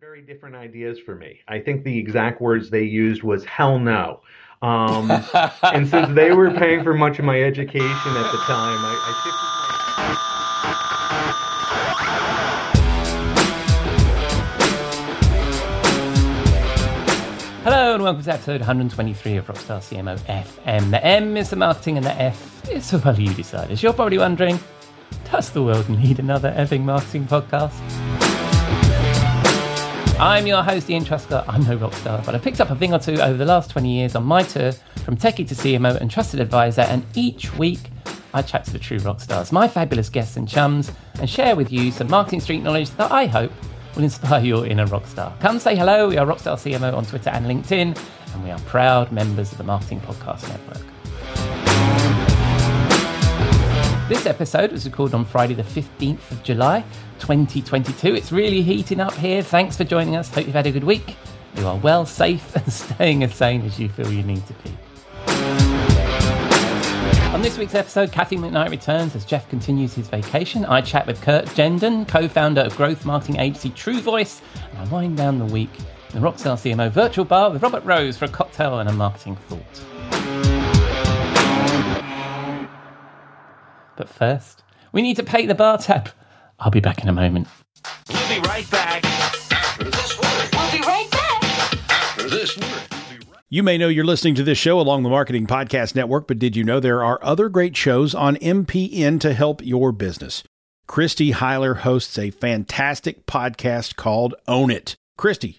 very different ideas for me. I think the exact words they used was hell no. Um, and since they were paying for much of my education at the time, I, I shifted my. Hello and welcome to episode 123 of Rockstar CMO FM. The M is the marketing and the F is the well you decide. As you're probably wondering, does the world need another effing marketing podcast? I'm your host, Ian Truscott. I'm no rockstar, but I've picked up a thing or two over the last 20 years on my tour from techie to CMO and trusted advisor, and each week I chat to the true rock stars, my fabulous guests and chums, and share with you some marketing street knowledge that I hope will inspire your inner rockstar. Come say hello. We are Rockstar CMO on Twitter and LinkedIn, and we are proud members of the Marketing Podcast Network. This episode was recorded on Friday, the 15th of July, 2022. It's really heating up here. Thanks for joining us. Hope you've had a good week. You are well, safe, and staying as sane as you feel you need to be. On this week's episode, Cathy McKnight returns as Jeff continues his vacation. I chat with Kurt Genden, co founder of growth marketing agency TrueVoice, and I wind down the week in the Rockstar CMO virtual bar with Robert Rose for a cocktail and a marketing thought. But first, we need to pay the bar tab. I'll be back in a moment. We'll be right back. After this word. We'll be right back. This word. You may know you're listening to this show along the Marketing Podcast Network, but did you know there are other great shows on MPN to help your business? Christy Heiler hosts a fantastic podcast called Own It. Christy,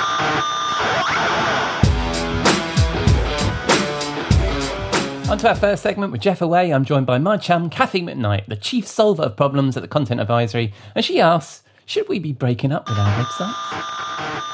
On to our first segment with Jeff Away. I'm joined by my chum, Cathy McKnight, the chief solver of problems at the Content Advisory. And she asks, should we be breaking up with our website?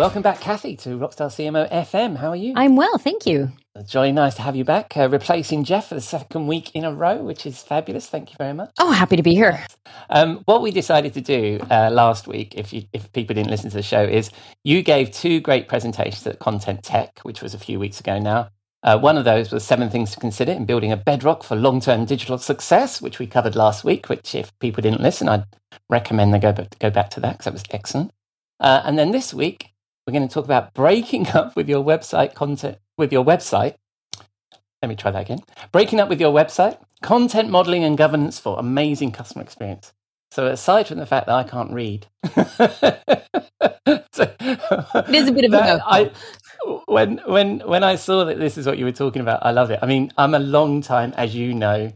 Welcome back, Cathy, to Rockstar CMO FM. How are you? I'm well, thank you. It's really nice to have you back, uh, replacing Jeff for the second week in a row, which is fabulous. Thank you very much. Oh, happy to be here. Um, what we decided to do uh, last week, if you, if people didn't listen to the show, is you gave two great presentations at Content Tech, which was a few weeks ago now. Uh, one of those was seven things to consider in building a bedrock for long-term digital success, which we covered last week. Which, if people didn't listen, I'd recommend they go back, go back to that because that was excellent. Uh, and then this week, we're going to talk about breaking up with your website content with your website. Let me try that again. Breaking up with your website, content modeling and governance for amazing customer experience. So aside from the fact that I can't read, so, It is a bit of a. I, when when when I saw that this is what you were talking about, I love it. I mean, I'm a long time, as you know,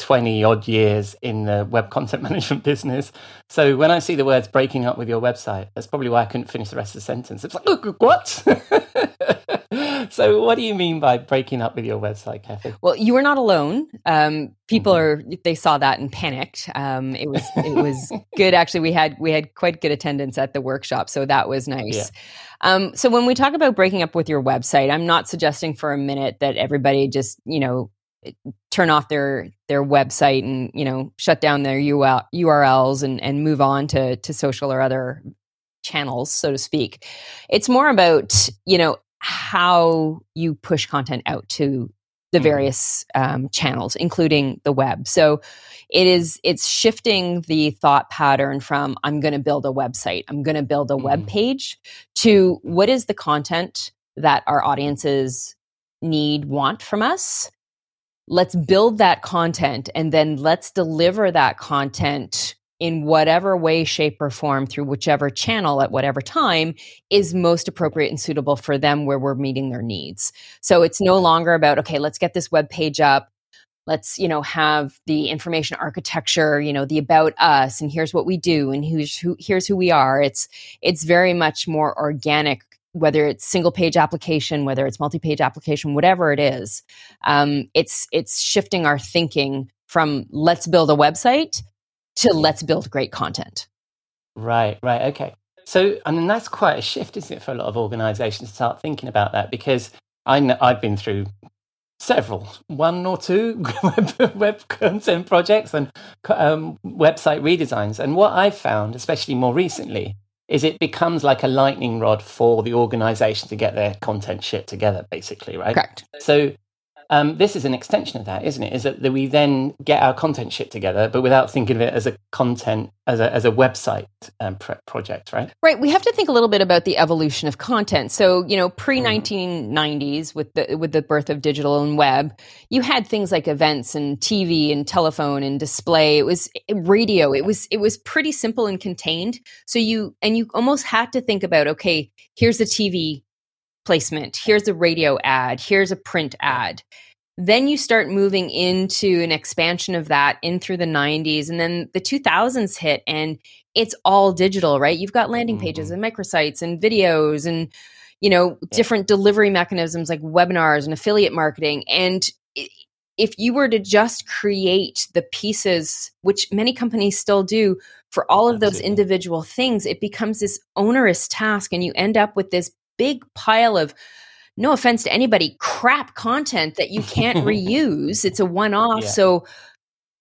twenty odd years in the web content management business. So when I see the words "breaking up with your website," that's probably why I couldn't finish the rest of the sentence. It's like, "Look, what? so what do you mean by breaking up with your website, Cathy? Well, you were not alone. Um, people Mm-hmm. are they saw that and panicked. Um, it was it was good actually. We had we had quite good attendance at the workshop, so that was nice. Yeah. Um, so when we talk about breaking up with your website, I'm not suggesting for a minute that everybody just you know turn off their their website and you know shut down their UL, URLs and and move on to to social or other channels, so to speak. It's more about you know how you push content out to the Mhm. various um, channels, including the web. So it is it's shifting the thought pattern from I'm going to build a website, I'm going to build a web Mhm. page to what is the content that our audiences need, want from us. Let's build that content and then let's deliver that content in whatever way, shape, or form through whichever channel at whatever time is most appropriate and suitable for them where we're meeting their needs. So it's no longer about, okay, let's get this web page up. Let's, you know, have the information architecture, you know, the about us and here's what we do and who's who here's who we are. It's it's very much more organic, whether it's single page application, whether it's multi-page application, whatever it is. Um, it's it's shifting our thinking from let's build a website to let's build great content. Right, right, okay. So, I mean, that's quite a shift, isn't it, for a lot of organizations to start thinking about that? Because I know, I've been through several, one or two web, web content projects and um, website redesigns. And what I've found, especially more recently, is it becomes like a lightning rod for the organization to get their content shit together, basically, right? Correct. So um, this is an extension of that, isn't it? Is that, that we then get our content shit together, but without thinking of it as a content, as a, as a website um, pr- project, right? Right. We have to think a little bit about the evolution of content. So, you know, pre 1990s with the with the birth of digital and web, you had things like events and TV and telephone and display. It was radio. It was it was pretty simple and contained. So you and you almost had to think about, okay, here's the TV placement, here's a radio ad, here's a print ad. Then you start moving into an expansion of that in through the 90s. And then the 2000s hit, and it's all digital, right? You've got landing pages mm-hmm. and microsites and videos and you know different delivery mechanisms like webinars and affiliate marketing and if you were to just create the pieces which many companies still do for all of those individual things it becomes this onerous task and you end up with this big pile of no offense to anybody crap content that you can't reuse it's a one off Yeah. so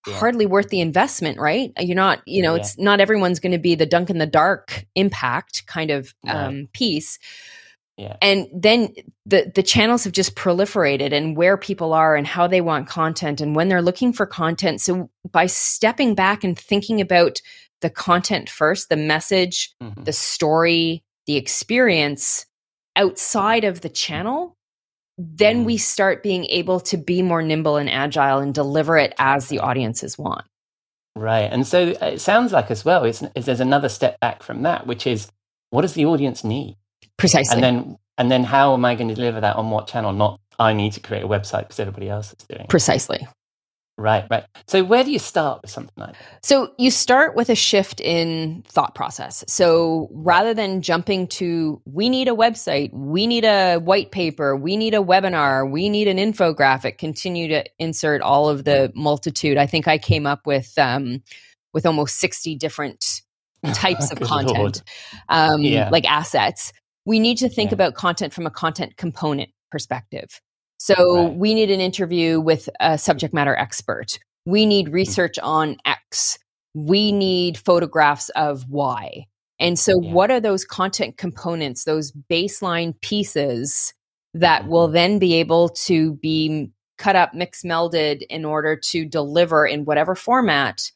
Yeah. hardly worth the investment right you're not you know Yeah. it's not everyone's going to be the dunk in the dark impact kind of um, piece Yeah. and then the the channels have just proliferated and where people are and how they want content and when they're looking for content so by stepping back and thinking about the content first the message Mhm. the story the experience outside of the channel then Mhm. we start being able to be more nimble and agile and deliver it as the audiences want Right. And so uh, it sounds like as well, is, there's another step back from that, which is what does the audience need? precisely And then and then how am I going to deliver that on what channel? Not I need to create a website because everybody else is doing. it. precisely Right, right. So where do you start with something like that? So you start with a shift in thought process. So rather than jumping to, we need a website, we need a white paper, we need a webinar, we need an infographic, continue to insert all of the multitude. I think I came up with, um, with almost 60 different types of content, um, Yeah. like assets. We need to think Yeah. about content from a content component perspective. So Right. we need an interview with a subject matter expert. We need Hmm. research on X. We need photographs of Y. And so, Yeah. what are those content components, those baseline pieces that Mm-hmm. will then be able to be cut up, mixed, melded in order to deliver in whatever format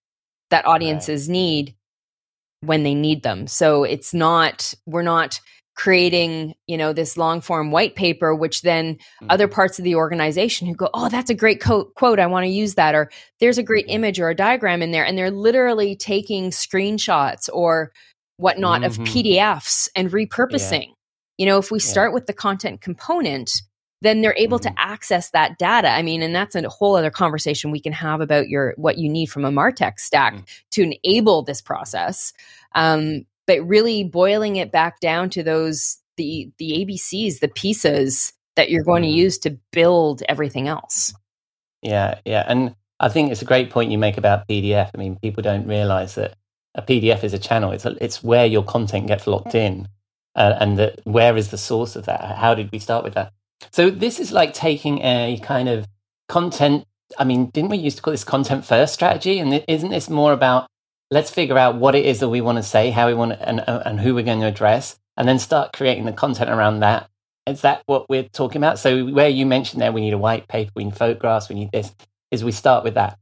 that audiences need when they need them? So, it's not, we're not creating you know this long form white paper which then other Mm-hmm. parts of the organization who go oh that's a great co- quote i want to use that or there's a great image or a diagram in there and they're literally taking screenshots or whatnot of Mhm. pdfs and repurposing you know if we Yeah. start with the content component then they're able Mhm. to access that data i mean and that's a whole other conversation we can have about your what you need from a martech stack Mm. to enable this process um, but really boiling it back down to those the the abcs the pieces that you're going to Mhm. use to build everything else Yeah, yeah. And I think it's a great point you make about PDF. I mean, people don't realize that a PDF is a channel. It's a, it's where your content gets locked in, uh, and that where is the source of that? How did we start with that? So this is like taking a kind of content. I mean, didn't we used to call this content first strategy? And isn't this more about let's figure out what it is that we want to say, how we want to, and and who we're going to address, and then start creating the content around that. Is that what we're talking about? So where you mentioned there, we need a white paper, we need photographs, we need this. Is we start with that?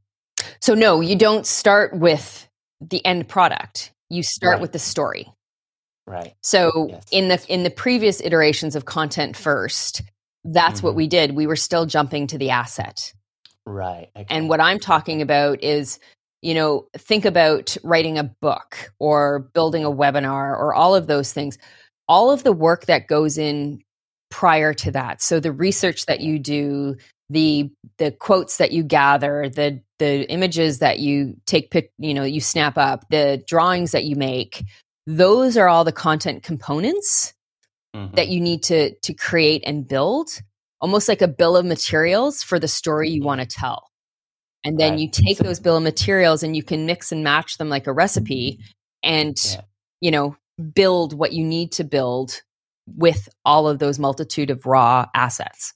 so no you don't start with the end product you start Right. with the story Right. so Yes. in the in the previous iterations of content first that's what Mhm. we did we were still jumping to the asset Right. Okay. And what I'm talking about is, you know, think about writing a book or building a webinar or all of those things. All of the work that goes in prior to that. So the research that you do, the the quotes that you gather, the the images that you take pic, you know, you snap up, the drawings that you make, those are all the content components Mhm. that you need to to create and build almost like a bill of materials for the story you want to tell and then Right. you take So- those bill of materials and you can mix and match them like a recipe and Yeah. you know build what you need to build with all of those multitude of raw assets.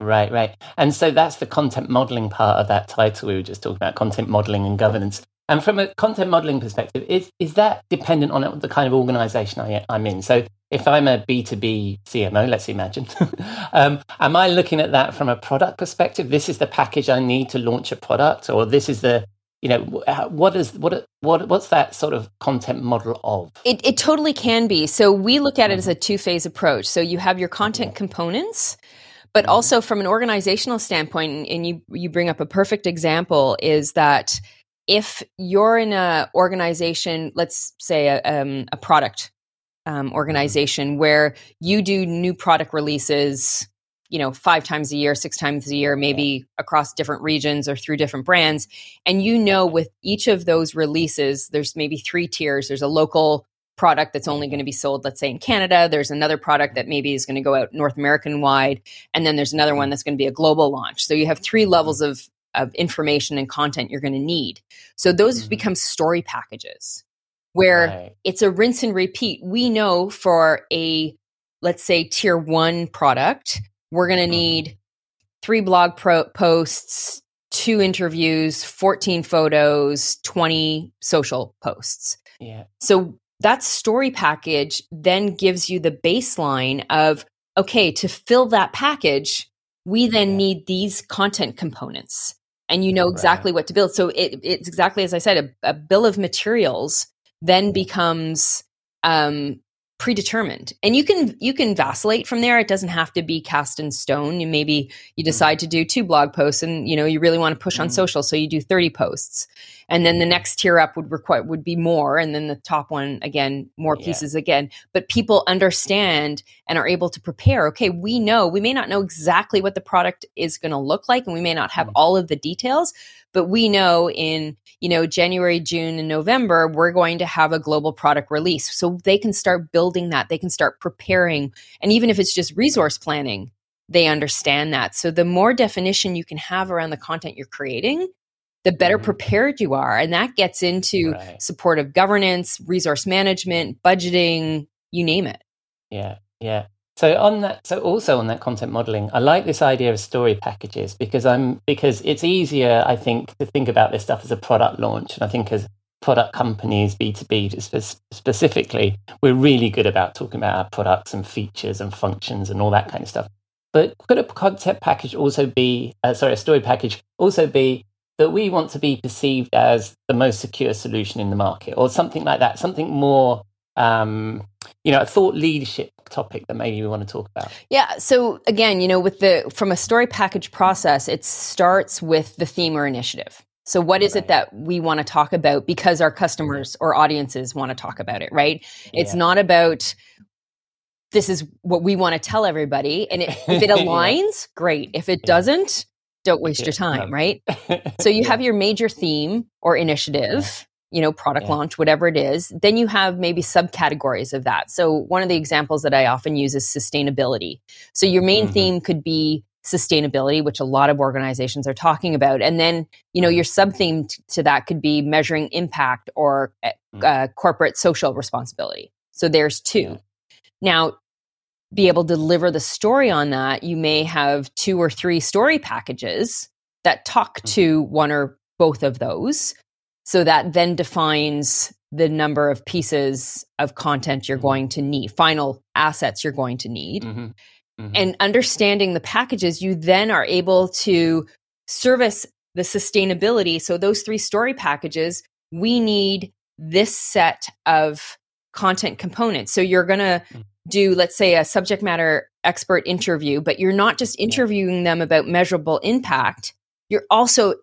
Right, right. And so that's the content modeling part of that title we were just talking about content modeling and governance. And from a content modeling perspective, is, is that dependent on the kind of organization I, I'm in? So if I'm a B2B CMO, let's imagine, um, am I looking at that from a product perspective? This is the package I need to launch a product, or this is the you know what is what what what's that sort of content model of? It, it totally can be. So we look at it as a two phase approach. So you have your content components but also from an organizational standpoint and you you bring up a perfect example is that if you're in a organization let's say a, um, a product um, organization where you do new product releases you know five times a year six times a year maybe across different regions or through different brands and you know with each of those releases there's maybe three tiers. There's a local product that's only going to be sold let's say in canada. There's another product that maybe is going to go out north american wide and then there's another one that's going to be a global launch. So you have three levels of of information and content you're going to need so those mm-hmm. become story packages where right. it's a rinse and repeat we know for a let's say tier one product we're going to mm-hmm. need three blog pro- posts, two interviews, 14 photos, 20 social posts. Yeah. So that story package then gives you the baseline of okay, to fill that package, we then need these content components. And you know exactly right. what to build. So it, it's exactly as I said, a, a bill of materials then becomes um, predetermined and you can you can vacillate from there it doesn't have to be cast in stone you maybe you mm. decide to do two blog posts and you know you really want to push on mm. social so you do 30 posts and then the next tier up would require would be more and then the top one again more yeah. pieces again but people understand and are able to prepare okay we know we may not know exactly what the product is going to look like and we may not have mm. all of the details but we know in you know january june and november we're going to have a global product release so they can start building that they can start preparing and even if it's just resource planning they understand that so the more definition you can have around the content you're creating the better mm-hmm. prepared you are and that gets into right. supportive governance resource management budgeting you name it yeah yeah so on that, so also on that content modeling, I like this idea of story packages because I'm because it's easier, I think, to think about this stuff as a product launch, and I think as product companies, B two B specifically, we're really good about talking about our products and features and functions and all that kind of stuff. But could a content package also be, uh, sorry, a story package also be that we want to be perceived as the most secure solution in the market, or something like that, something more um, you know, a thought leadership topic that maybe we want to talk about. Yeah. So again, you know, with the from a story package process, it starts with the theme or initiative. So what is right. it that we want to talk about because our customers or audiences want to talk about it, right? It's yeah. not about this is what we want to tell everybody and it, if it aligns, yeah. great. If it yeah. doesn't, don't waste your time, right? so you have your major theme or initiative you know, product yeah. launch, whatever it is. Then you have maybe subcategories of that. So one of the examples that I often use is sustainability. So your main mm-hmm. theme could be sustainability, which a lot of organizations are talking about. And then, you know, your sub theme t- to that could be measuring impact or uh, mm. uh, corporate social responsibility. So there's two. Yeah. Now, be able to deliver the story on that, you may have two or three story packages that talk mm-hmm. to one or both of those. So that then defines the number of pieces of content you're mm-hmm. going to need, final assets you're going to need. Mm-hmm. Mm-hmm. And understanding the packages, you then are able to service the sustainability. So, those three story packages, we need this set of content components. So, you're going to mm. Do, let's say, a subject matter expert interview, but you're not just interviewing them about measurable impact. You're also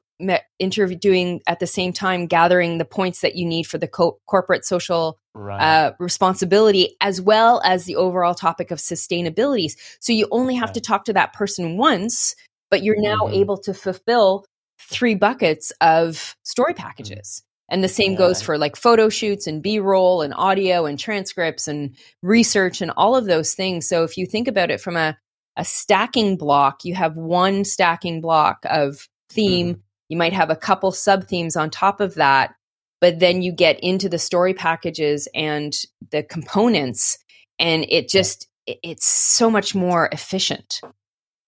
interviewing at the same time gathering the points that you need for the co- corporate social right. uh, responsibility as well as the overall topic of sustainability so you only have right. to talk to that person once but you're now mm-hmm. able to fulfill three buckets of story mm-hmm. packages and the same yeah. goes for like photo shoots and b-roll and audio and transcripts and research and all of those things. So if you think about it from a, a stacking block you have one stacking block of theme. Mm-hmm. You might have a couple sub themes on top of that. but then you get into the story packages and the components and it just it's so much more efficient.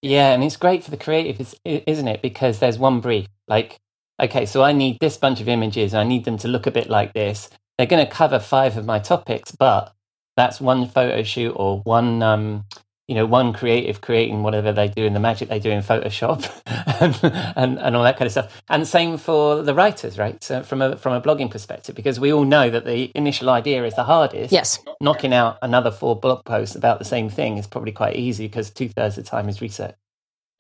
Yeah and it's great for the creative isn't it? Because there's one brief like okay so i need this bunch of images i need them to look a bit like this they're going to cover five of my topics but that's one photo shoot or one um, you know, one creative creating whatever they do in the magic they do in Photoshop and, and, and all that kind of stuff. And same for the writers, right? So from a from a blogging perspective, because we all know that the initial idea is the hardest. Yes. Knocking out another four blog posts about the same thing is probably quite easy because two thirds of the time is research.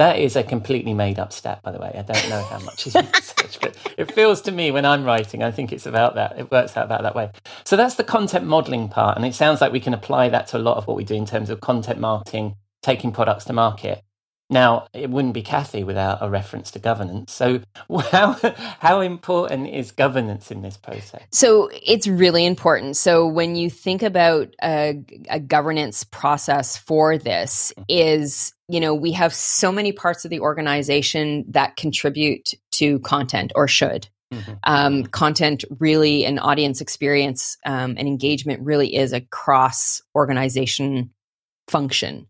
That is a completely made up stat, by the way. I don't know how much is research, but it feels to me when I'm writing, I think it's about that. It works out about that way. So that's the content modeling part. And it sounds like we can apply that to a lot of what we do in terms of content marketing, taking products to market. Now, it wouldn't be Cathy without a reference to governance. So, how, how important is governance in this process? So, it's really important. So, when you think about a, a governance process for this, mm-hmm. is you know, we have so many parts of the organization that contribute to content or should. Mm-hmm. Um, content really and audience experience um, and engagement really is a cross organization function.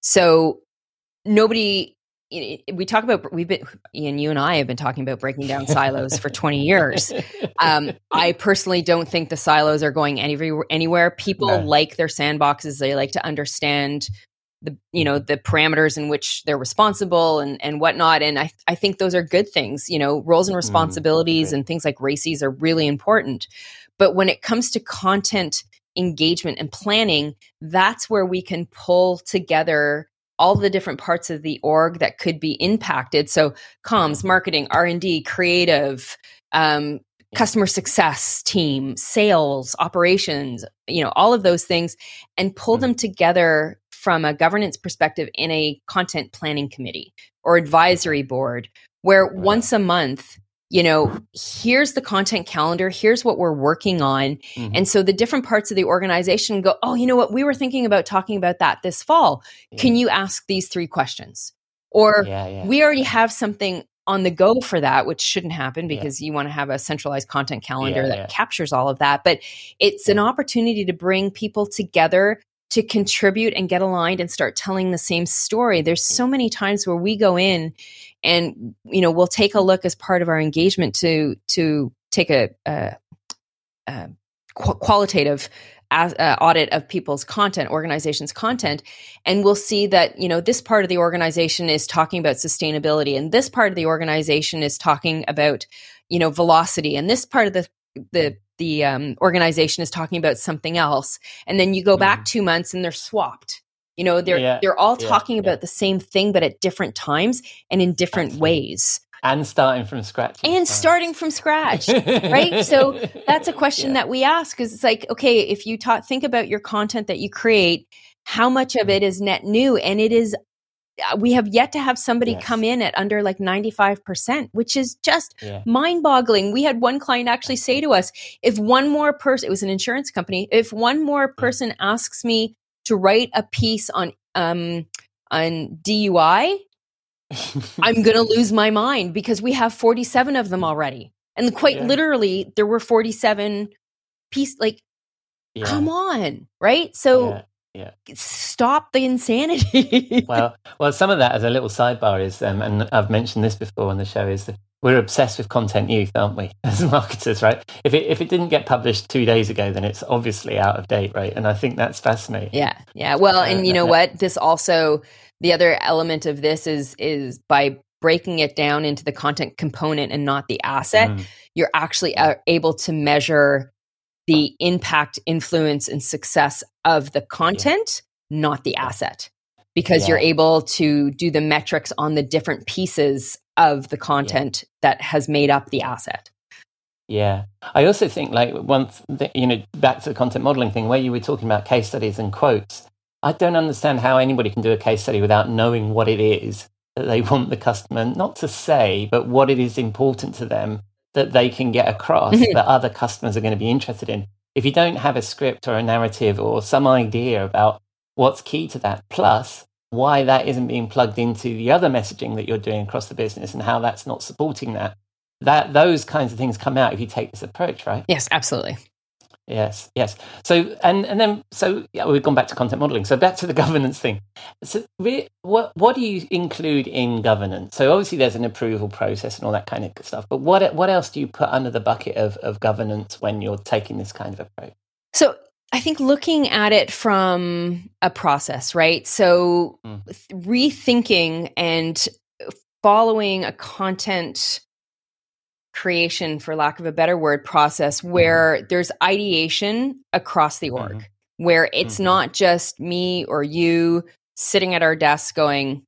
So nobody we talk about we've been Ian you and I have been talking about breaking down silos for 20 years. Um, I personally don't think the silos are going anywhere anywhere. People no. like their sandboxes. They like to understand the you know the parameters in which they're responsible and and whatnot. And i i think those are good things you know roles and mm, responsibilities mm, and things like RACIs are really important. But when it comes to content engagement and planning that's where we can pull together all the different parts of the org that could be impacted. So comms marketing r&d creative um, customer success team sales operations you know all of those things and pull mm. them together from a governance perspective in a content planning committee or advisory board where once a month you know here's the content calendar here's what we're working on. Mm-hmm. and so the different parts of the organization go oh you know what? We were thinking about talking about that this fall. Yeah. can you ask these three questions? Or yeah, yeah. we already have something on the go for that which shouldn't happen because you want to have a centralized content calendar that captures all of that but it's an opportunity to bring people together to contribute and get aligned and start telling the same story. There's so many times where we go in and you know we'll take a look as part of our engagement to to take a, a, a qualitative as, uh, audit of people's content, organizations' content, and we'll see that you know this part of the organization is talking about sustainability, and this part of the organization is talking about you know velocity, and this part of the the the um, organization is talking about something else and then you go back mm. two months and they're swapped. You know they're yeah, they're all talking yeah, about the same thing but at different times and in different Absolutely. ways. And starting from scratch and starting from scratch right? So that's a question that we ask because it's like okay if you ta- think about your content that you create how much of mm. it is net new? And it is we have yet to have somebody yes. come in at under like 95%, which is just yeah. mind boggling. We had one client actually say to us, if one more person, it was an insurance company, if one more person asks me to write a piece on, um, on DUI, I'm going to lose my mind because we have 47 of them already. And quite yeah. literally, there were 47 piece, like, yeah. come on, right? So, yeah. Stop the insanity. well, well, some of that as a little sidebar is, um, and I've mentioned this before on the show, is that we're obsessed with content youth, aren't we, as marketers, right? If it if it didn't get published two days ago, then it's obviously out of date, right? And I think that's fascinating. Yeah, yeah. Well, and you know what? This also the other element of this is is by breaking it down into the content component and not the asset, mm. you're actually uh, able to measure the impact, influence, and success of the content, yeah. not the asset, because yeah. you're able to do the metrics on the different pieces of the content yeah. that has made up the asset. Yeah, I also think like once you know back to the content modeling thing where you were talking about case studies and quotes. I don't understand how anybody can do a case study without knowing what it is that they want the customer not to say, but what it is important to them that they can get across mm-hmm. that other customers are going to be interested in. If you don't have a script or a narrative or some idea about what's key to that, plus why that isn't being plugged into the other messaging that you're doing across the business and how that's not supporting that, that those kinds of things come out if you take this approach, right? Yes, absolutely. Yes, yes. So and and then so yeah, we've gone back to content modeling. So back to the governance thing. So re- what what do you include in governance? So obviously there's an approval process and all that kind of stuff. But what what else do you put under the bucket of of governance when you're taking this kind of approach? So I think looking at it from a process, right? So Mm. rethinking and following a content creation, for lack of a better word, process where there's ideation across the org, Mhm. where it's Mhm. not just me or you sitting at our desk going,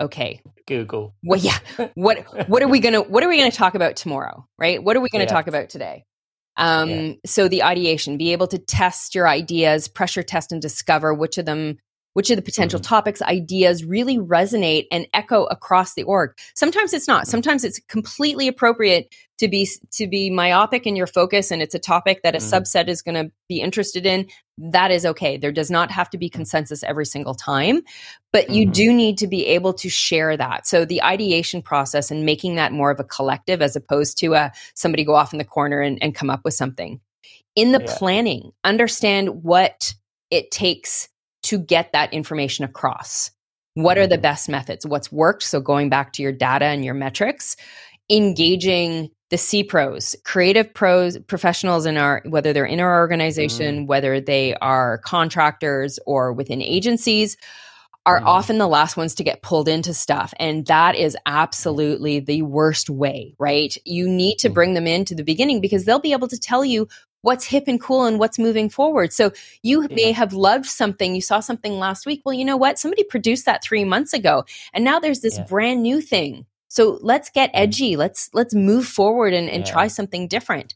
okay, Google. well, yeah, what what are we gonna what are we gonna talk about tomorrow right what are we gonna Yeah. talk about today um Yeah. so the ideation be able to test your ideas pressure test and discover which of them which of the potential Mhm. topics ideas really resonate and echo across the org sometimes it's not sometimes it's completely appropriate to be to be myopic in your focus and it's a topic that a Mhm. subset is going to be interested in that is okay there does not have to be consensus every single time but you Mhm. do need to be able to share that so the ideation process and making that more of a collective as opposed to a somebody go off in the corner and, and come up with something in the Yeah. planning understand what it takes to get that information across what are the Mhm. best methods what's worked so going back to your data and your metrics engaging the C pros, creative pros, professionals in our, whether they're in our organization, whether they are contractors or within agencies, are Mhm. often the last ones to get pulled into stuff. And that is absolutely the worst way, right? You need to bring them into the beginning because they'll be able to tell you what's hip and cool and what's moving forward. So you may have loved something, you saw something last week. Well, you know what? Somebody produced that three months ago. And now there's this Yeah. brand new thing. So let's get edgy. Let's let's move forward and, and Yeah. try something different.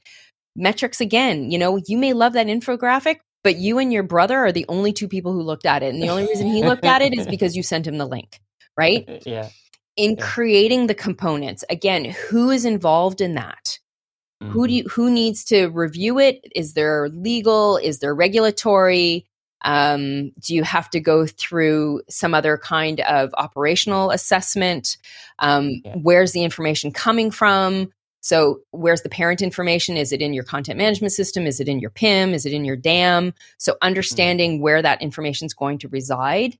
Metrics again, you know, you may love that infographic, but you and your brother are the only two people who looked at it. And the only reason he looked at it is because you sent him the link, right? Yeah. In Yeah. creating the components, again, who is involved in that? Who do Mhm. you who needs to review it? Is there legal? Is there regulatory? Um, do you have to go through some other kind of operational assessment? Um, Yeah. Where's the information coming from? So, where's the parent information? Is it in your content management system? Is it in your PIM? Is it in your DAM? So, understanding where that information is going to reside.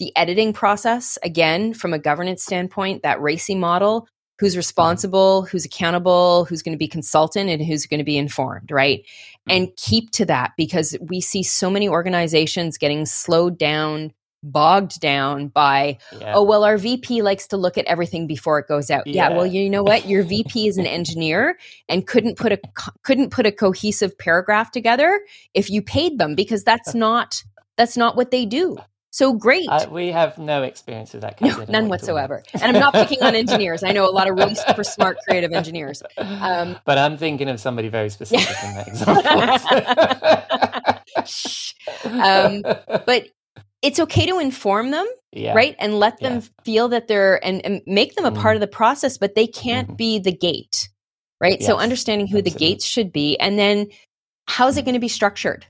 The editing process, again, from a governance standpoint, that RACI model, who's responsible, who's accountable, who's going to be consultant, and who's going to be informed, right? Mm-hmm. And keep to that because we see so many organizations getting slowed down, bogged down by, Yeah. oh, well, our VP likes to look at everything before it goes out. Yeah, Yeah. well, you know what? Your VP is an engineer and couldn't put a couldn't put a cohesive paragraph together if you paid them because that's not that's not what they do. So great. I, we have no experience with that. No, Cathy, I don't know none what whatsoever. And I'm not picking on engineers. I know a lot of really super smart creative engineers. Um, but I'm thinking of somebody very specific in that example. Um, but it's okay to inform them, yeah. right? And let them Yeah. feel that they're and, and make them a Mhm. part of the process, but they can't Mhm. be the gate, right? So understanding who the gates should be, and then how's it going to be structured,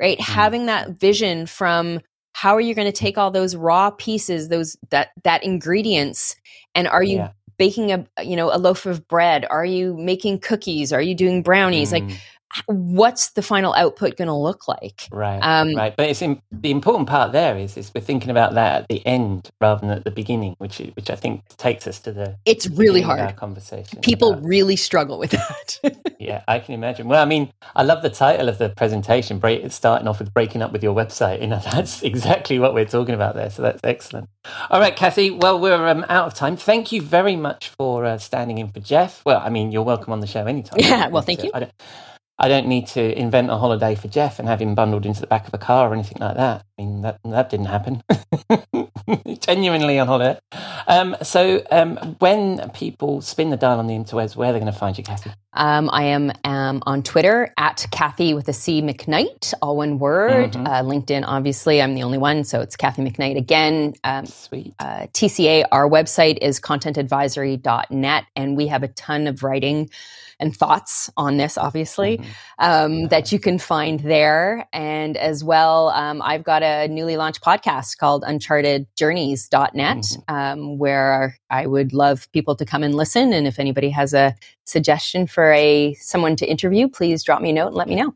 right? Mhm. Having that vision from how are you going to take all those raw pieces, those that that ingredients, and are you Yeah. baking a you know a loaf of bread? Are you making cookies? Are you doing brownies? Like, Mm, h- what's the final output going to look like? right, um, right. But it's in, the important part there is is we're thinking about that at the end rather than at the beginning, which which I think takes us to the It's really beginning of our hard. conversation. People about- really struggle with that. yeah, I can imagine. Well, I mean, I love the title of the presentation. Break, starting off with breaking up with your website. You know, that's exactly what we're talking about there. So that's excellent. All right, Cathy. Well, we're um, out of time. Thank you very much for uh, standing in for Jeff. Well, I mean, you're welcome on the show anytime. Yeah, well, thank you. I don't, need to invent a holiday for Jeff and have him bundled into the back of a car or anything like that. I mean, that that didn't happen. Genuinely on holiday. Um, so, um, when people spin the dial on the interwebs, where are they going to find you, Cathy? Um, I am um, on Twitter at Cathy with a C McKnight, all one word. Mhm. Uh, LinkedIn, obviously, I'm the only one, so it's Cathy McKnight again. Um, Sweet. uh, TCA, our website is contentadvisory.net, and we have a ton of writing and thoughts on this, obviously, Mhm. um, that you can find there. And as well, um, I've got a newly launched podcast called unchartedjourneys.net, Mm-hmm. um, where I would love people to come and listen. And if anybody has a suggestion for a someone to interview, please drop me a note and let me know.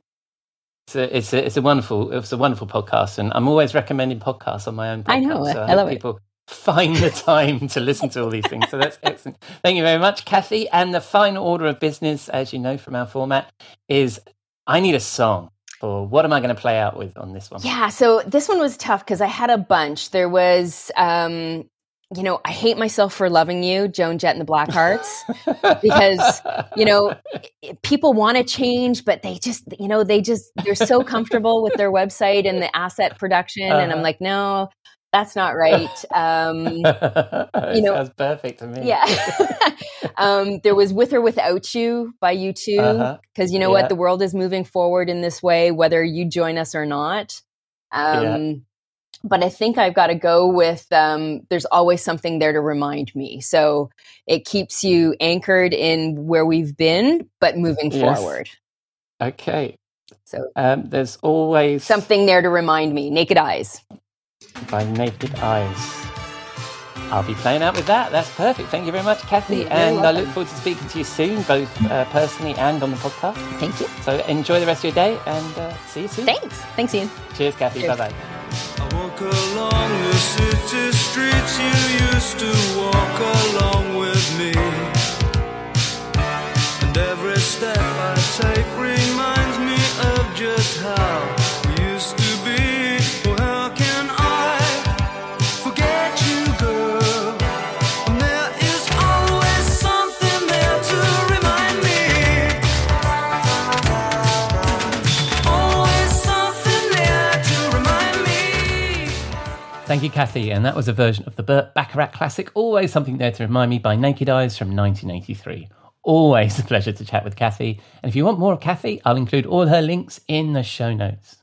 It's a, it's a, it's a wonderful, it's a wonderful podcast, and I'm always recommending podcasts on my own. Podcast, I know, so I hope love it. Find the time to listen to all these things. So that's excellent. Thank you very much, Cathy. And the final order of business, as you know from our format, is I need a song. Or what am I going to play out with on this one? Yeah, so this one was tough because I had a bunch. There was, um, you know, I hate myself for loving you, Joan Jett and the Blackhearts, because you know people want to change, but they just, you know, they just they're so comfortable with their website and the asset production, and I'm Uh-huh. like, no, that's not right. Um, you know- sounds perfect to me. yeah. um, there was With or Without You by U2. Uh-huh. Because you know Yeah. what? The world is moving forward in this way, whether you join us or not. Um, But I think I've got to go with um, there's always something there to remind me. So it keeps you anchored in where we've been, but moving Yes. forward. Okay. So Um, there's always something there to remind me. Naked Eyes. By Naked Eyes. I'll be playing out with that. That's perfect. Thank you very much, Cathy. You're and I look forward to speaking to you soon, both uh, personally and on the podcast. Thank you. So enjoy the rest of your day and uh, see you soon. Thanks. Thanks, Ian. Cheers, Cathy. Bye bye. I walk along the city streets you used to walk along Thank you, Cathy. And that was a version of the Burt Bacharach classic, Always Something There to Remind Me by Naked Eyes from 1983. Always a pleasure to chat with Cathy. And if you want more of Cathy, I'll include all her links in the show notes.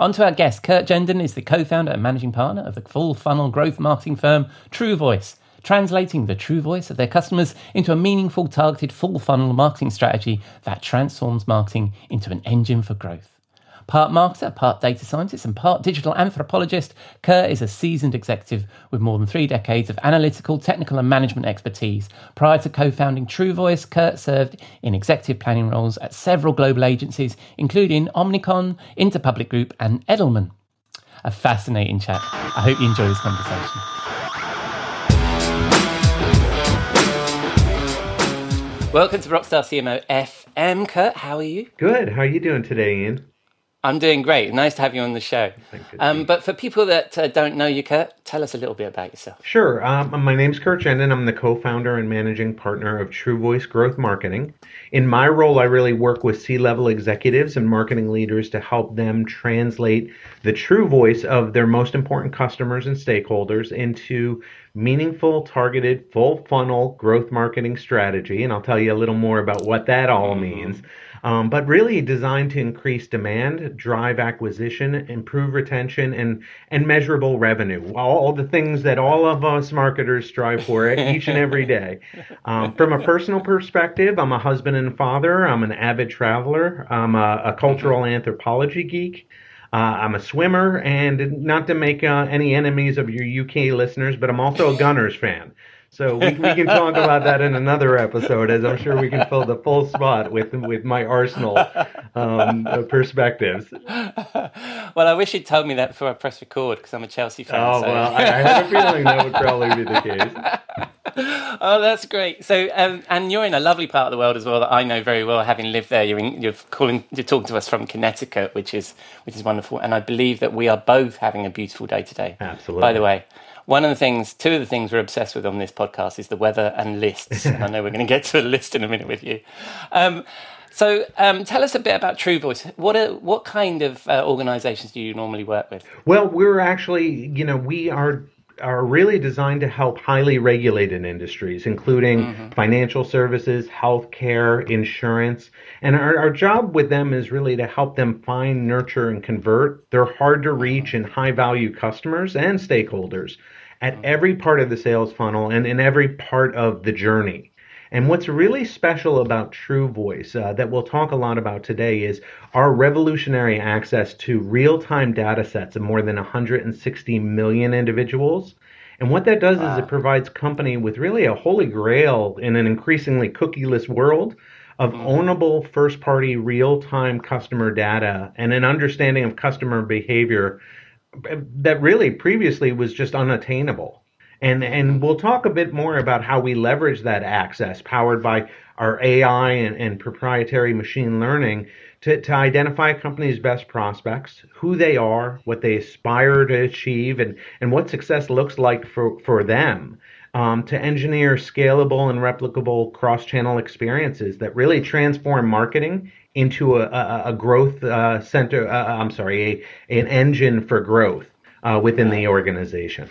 On to our guest. Kurt Genden is the co founder and managing partner of the full funnel growth marketing firm TrueVoice, translating the true voice of their customers into a meaningful, targeted full funnel marketing strategy that transforms marketing into an engine for growth. Part marketer, part data scientist, and part digital anthropologist, Kurt is a seasoned executive with more than three decades of analytical, technical, and management expertise. Prior to co founding TrueVoice, Kurt served in executive planning roles at several global agencies, including Omnicom, Interpublic Group, and Edelman. A fascinating chat. I hope you enjoy this conversation. Welcome to Rockstar CMO FM. Kurt, how are you? Good. How are you doing today, Ian? I'm doing great. Nice to have you on the show. Thank you. Um, but for people that uh, don't know you, Kurt, tell us a little bit about yourself. Sure. Um, my name's Kurt Genden. I'm the co-founder and managing partner of TrueVoice Growth Marketing. In my role, I really work with C-level executives and marketing leaders to help them translate the true voice of their most important customers and stakeholders into meaningful, targeted, full funnel growth marketing strategy. And I'll tell you a little more about what that all means. Um, but really designed to increase demand, drive acquisition, improve retention, and and measurable revenue. All, all the things that all of us marketers strive for each and every day. Um, from a personal perspective, I'm a husband and father. I'm an avid traveler. I'm a, a cultural anthropology geek. Uh, I'm a swimmer, and not to make uh, any enemies of your UK listeners, but I'm also a Gunners fan. So we, we can talk about that in another episode, as I'm sure we can fill the full spot with with my Arsenal um, perspectives. well, I wish you'd told me that before I press record because I'm a Chelsea fan. Oh so- well, I, I had a feeling that would probably be the case. oh, that's great. So, um, and you're in a lovely part of the world as well that I know very well, having lived there. You're in, you're calling, you're talking to us from Connecticut, which is which is wonderful. And I believe that we are both having a beautiful day today. Absolutely. By the way, one of the things, two of the things we're obsessed with on this podcast is the weather and lists. and I know we're going to get to a list in a minute with you. Um, so, um, tell us a bit about TrueVoice. What are, what kind of uh, organisations do you normally work with? Well, we're actually, you know, we are are really designed to help highly regulated industries, including financial services, healthcare, insurance. And our, our job with them is really to help them find, nurture, and convert their hard to reach and high value customers and stakeholders at every part of the sales funnel and in every part of the journey. And what's really special about TrueVoice uh, that we'll talk a lot about today is our revolutionary access to real time data sets of more than 160 million individuals. And what that does is it provides company with really a holy grail in an increasingly cookieless world of ownable first party real time customer data and an understanding of customer behavior that really previously was just unattainable. And and we'll talk a bit more about how we leverage that access powered by our AI and, and proprietary machine learning to, to identify a company's best prospects, who they are, what they aspire to achieve, and, and what success looks like for, for them. Um, to engineer scalable and replicable cross-channel experiences that really transform marketing into a, a, a growth uh, center. Uh, I'm sorry, a, an engine for growth uh, within the organization.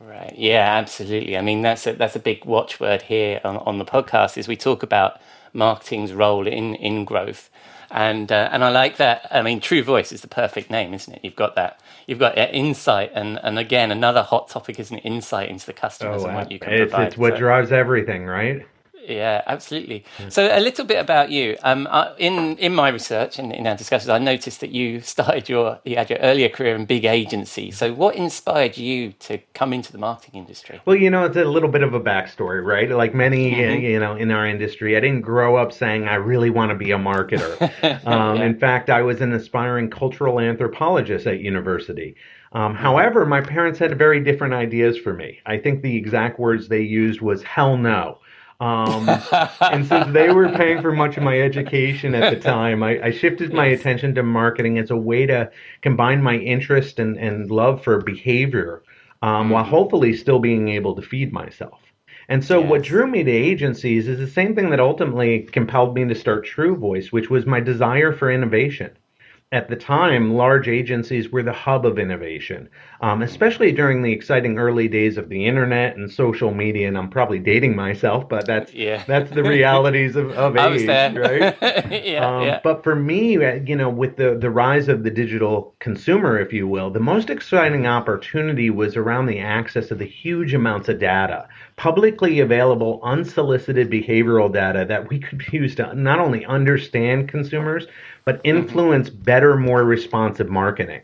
Right. Yeah, absolutely. I mean, that's a, that's a big watchword here on, on the podcast is we talk about marketing's role in, in growth. And uh, and I like that. I mean, TrueVoice is the perfect name, isn't it? You've got that. You've got uh, insight, and and again, another hot topic is an insight into the customers and what you can Oh, it's, provide. it's what So- drives everything, right? Yeah, absolutely. So a little bit about you. Um, I, in in my research and in our discussions, I noticed that you started your you had your earlier career in big agency. So what inspired you to come into the marketing industry? Well, you know, it's a little bit of a backstory, right? Like many, Mm-hmm. you know, in our industry, I didn't grow up saying I really want to be a marketer. um, In fact, I was an aspiring cultural anthropologist at university. Um, however, my parents had very different ideas for me. I think the exact words they used was "hell no." Um, and since they were paying for much of my education at the time, I, I shifted my attention to marketing as a way to combine my interest and, and love for behavior um, while hopefully still being able to feed myself. And so, what drew me to agencies is the same thing that ultimately compelled me to start TrueVoice, which was my desire for innovation. At the time, large agencies were the hub of innovation, um, especially during the exciting early days of the internet and social media. And I'm probably dating myself, but that's Yeah. that's the realities of, of age, right? yeah, Um, yeah. But for me, uh, you know, with the, the rise of the digital consumer, if you will, the most exciting opportunity was around the access of the huge amounts of data, publicly available, unsolicited behavioral data that we could use to not only understand consumers, but mm-hmm. influence better, more responsive marketing.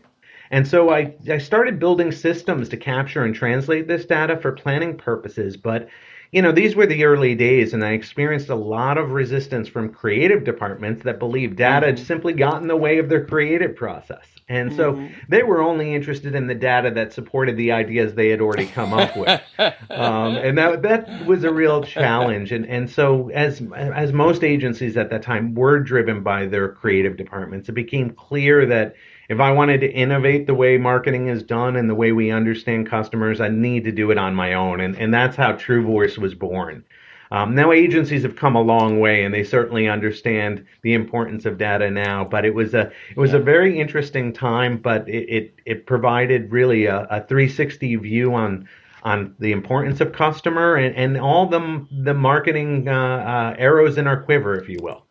And so I, I started building systems to capture and translate this data for planning purposes. But, you know, these were the early days, and I experienced a lot of resistance from creative departments that believed data had simply got in the way of their creative process. And so they were only interested in the data that supported the ideas they had already come up with. Um, and that, that was a real challenge. And, and so, as, as most agencies at that time were driven by their creative departments, it became clear that if I wanted to innovate the way marketing is done and the way we understand customers, I need to do it on my own. And, and that's how TrueVoice was born. Um, now agencies have come a long way, and they certainly understand the importance of data now. But it was a it was a very interesting time, but it it, it provided really a, a 360 view on on the importance of customer and, and all the the marketing uh, uh, arrows in our quiver, if you will.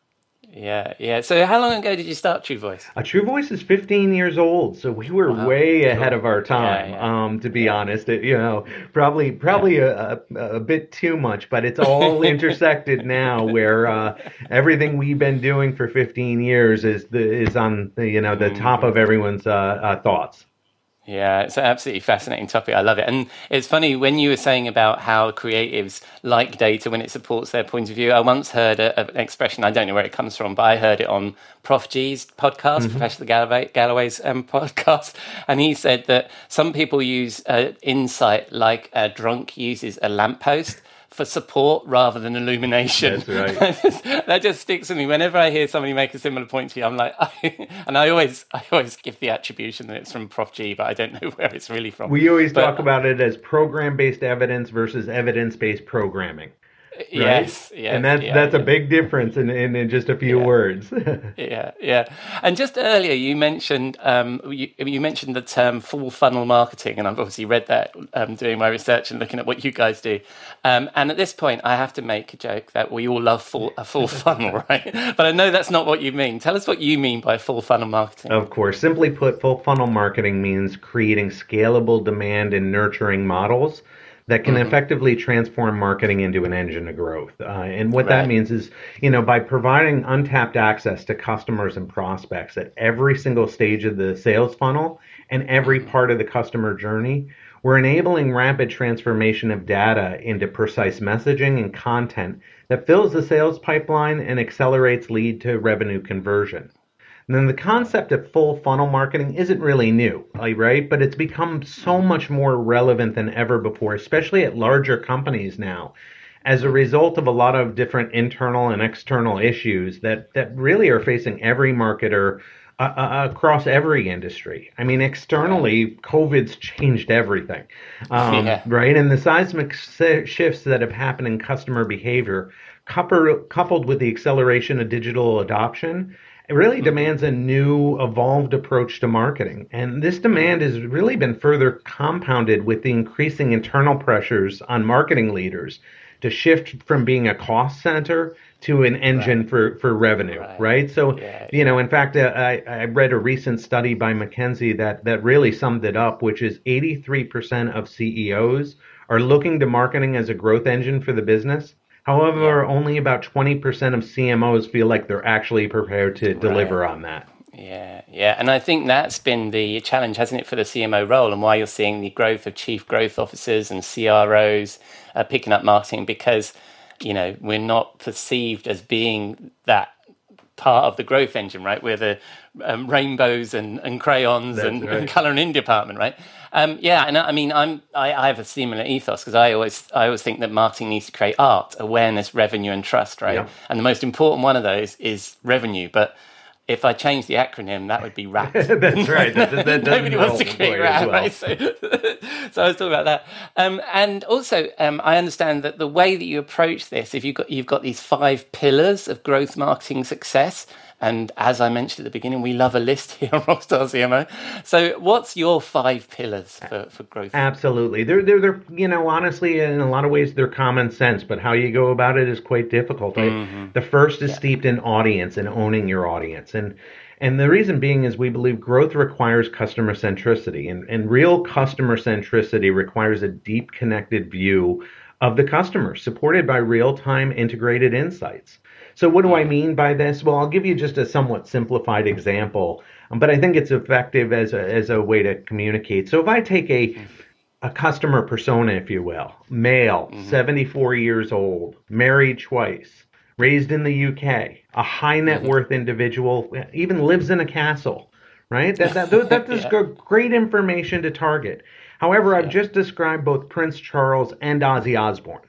Yeah, yeah. So how long ago did you start TrueVoice? Uh, TrueVoice is 15 years old, so we were Wow. way Cool. ahead of our time. yeah. Um, to be honest, it, you know, probably probably a, a, a bit too much, but it's all intersected now, where uh, everything we've been doing for 15 years is the is on the you know the top of everyone's uh, uh, thoughts. Yeah, it's an absolutely fascinating topic. I love it. And it's funny when you were saying about how creatives like data when it supports their point of view. I once heard a, an expression, I don't know where it comes from, but I heard it on Prof G's podcast, Professor Galloway, Galloway's um, podcast. And he said that some people use uh, insight like a drunk uses a lamppost. For support rather than illumination. That's right. that, just, that just sticks with me. Whenever I hear somebody make a similar point to you, I'm like, and I always, I always give the attribution that it's from Prof G, but I don't know where it's really from. We always But- talk about it as program-based evidence versus evidence-based programming. Right? Yes, yes, and that's yeah, that's a big difference in, in, in just a few Yeah. words. Yeah, yeah. And just earlier, you mentioned um, you, you mentioned the term full funnel marketing, and I've obviously read that um, doing my research and looking at what you guys do. Um, and at this point, I have to make a joke that we all love full, a full funnel, right? But I know that's not what you mean. Tell us what you mean by full funnel marketing. Of course. Simply put, full funnel marketing means creating scalable demand and nurturing models that can effectively transform marketing into an engine of growth. Uh, and what that means is, you know, by providing untapped access to customers and prospects at every single stage of the sales funnel and every part of the customer journey, we're enabling rapid transformation of data into precise messaging and content that fills the sales pipeline and accelerates lead to revenue conversion. And then the concept of full funnel marketing isn't really new, right? But it's become so much more relevant than ever before, especially at larger companies now, as a result of a lot of different internal and external issues that, that really are facing every marketer uh, uh, across every industry. I mean, externally, COVID's changed everything, um, Yeah. right? And the seismic shifts that have happened in customer behavior, coupled, coupled with the acceleration of digital adoption, it really demands a new, evolved approach to marketing. And this demand has really been further compounded with the increasing internal pressures on marketing leaders to shift from being a cost center to an engine for, for revenue, right? Right. So, Yeah, you know, in fact, uh, I, I read a recent study by McKinsey that, that really summed it up, which is 83% of CEOs are looking to marketing as a growth engine for the business. However, only about 20% of CMOs feel like they're actually prepared to deliver on that. Yeah, yeah, and I think that's been the challenge, hasn't it, for the CMO role, and why you're seeing the growth of chief growth officers and CROs uh, picking up marketing because you know we're not perceived as being that part of the growth engine, right? We're the um, rainbows and, and crayons and, right. and color and in department, right? Um, yeah, and I I mean, I'm I, I have a similar ethos because I always I always think that marketing needs to create art, awareness, revenue, and trust, right? Yeah. And the most important one of those is revenue, but if I change the acronym, that would be RAT. That's right. That- that- that Nobody wants to create RAT, well. right? So, so I was talking about that. Um, and also, um, I understand that the way that you approach this, if you've got you've got these five pillars of growth marketing success, and as I mentioned at the beginning, we love a list here on Rockstar CMO. So, what's your five pillars for, for growth? Absolutely. They're, they're, they're, you know, honestly, in a lot of ways, they're common sense, but how you go about it is quite difficult. right? Mm-hmm. The first is steeped in audience and owning your audience. And, and the reason being is we believe growth requires customer centricity, and, and real customer centricity requires a deep connected view of the customer, supported by real time integrated insights. So, what do I mm. mean by this? Well, I'll give you just a somewhat simplified example, um, but I think it's effective as a, as a way to communicate. So, if I take a mm. a customer persona, if you will, male, mm-hmm. 74 years old, married twice, raised in the UK, a high net mm-hmm. worth individual, uh, even lives in a castle, right? That, that, that, that is Yeah. great information to target. However, I've just described both Prince Charles and Ozzy Osbourne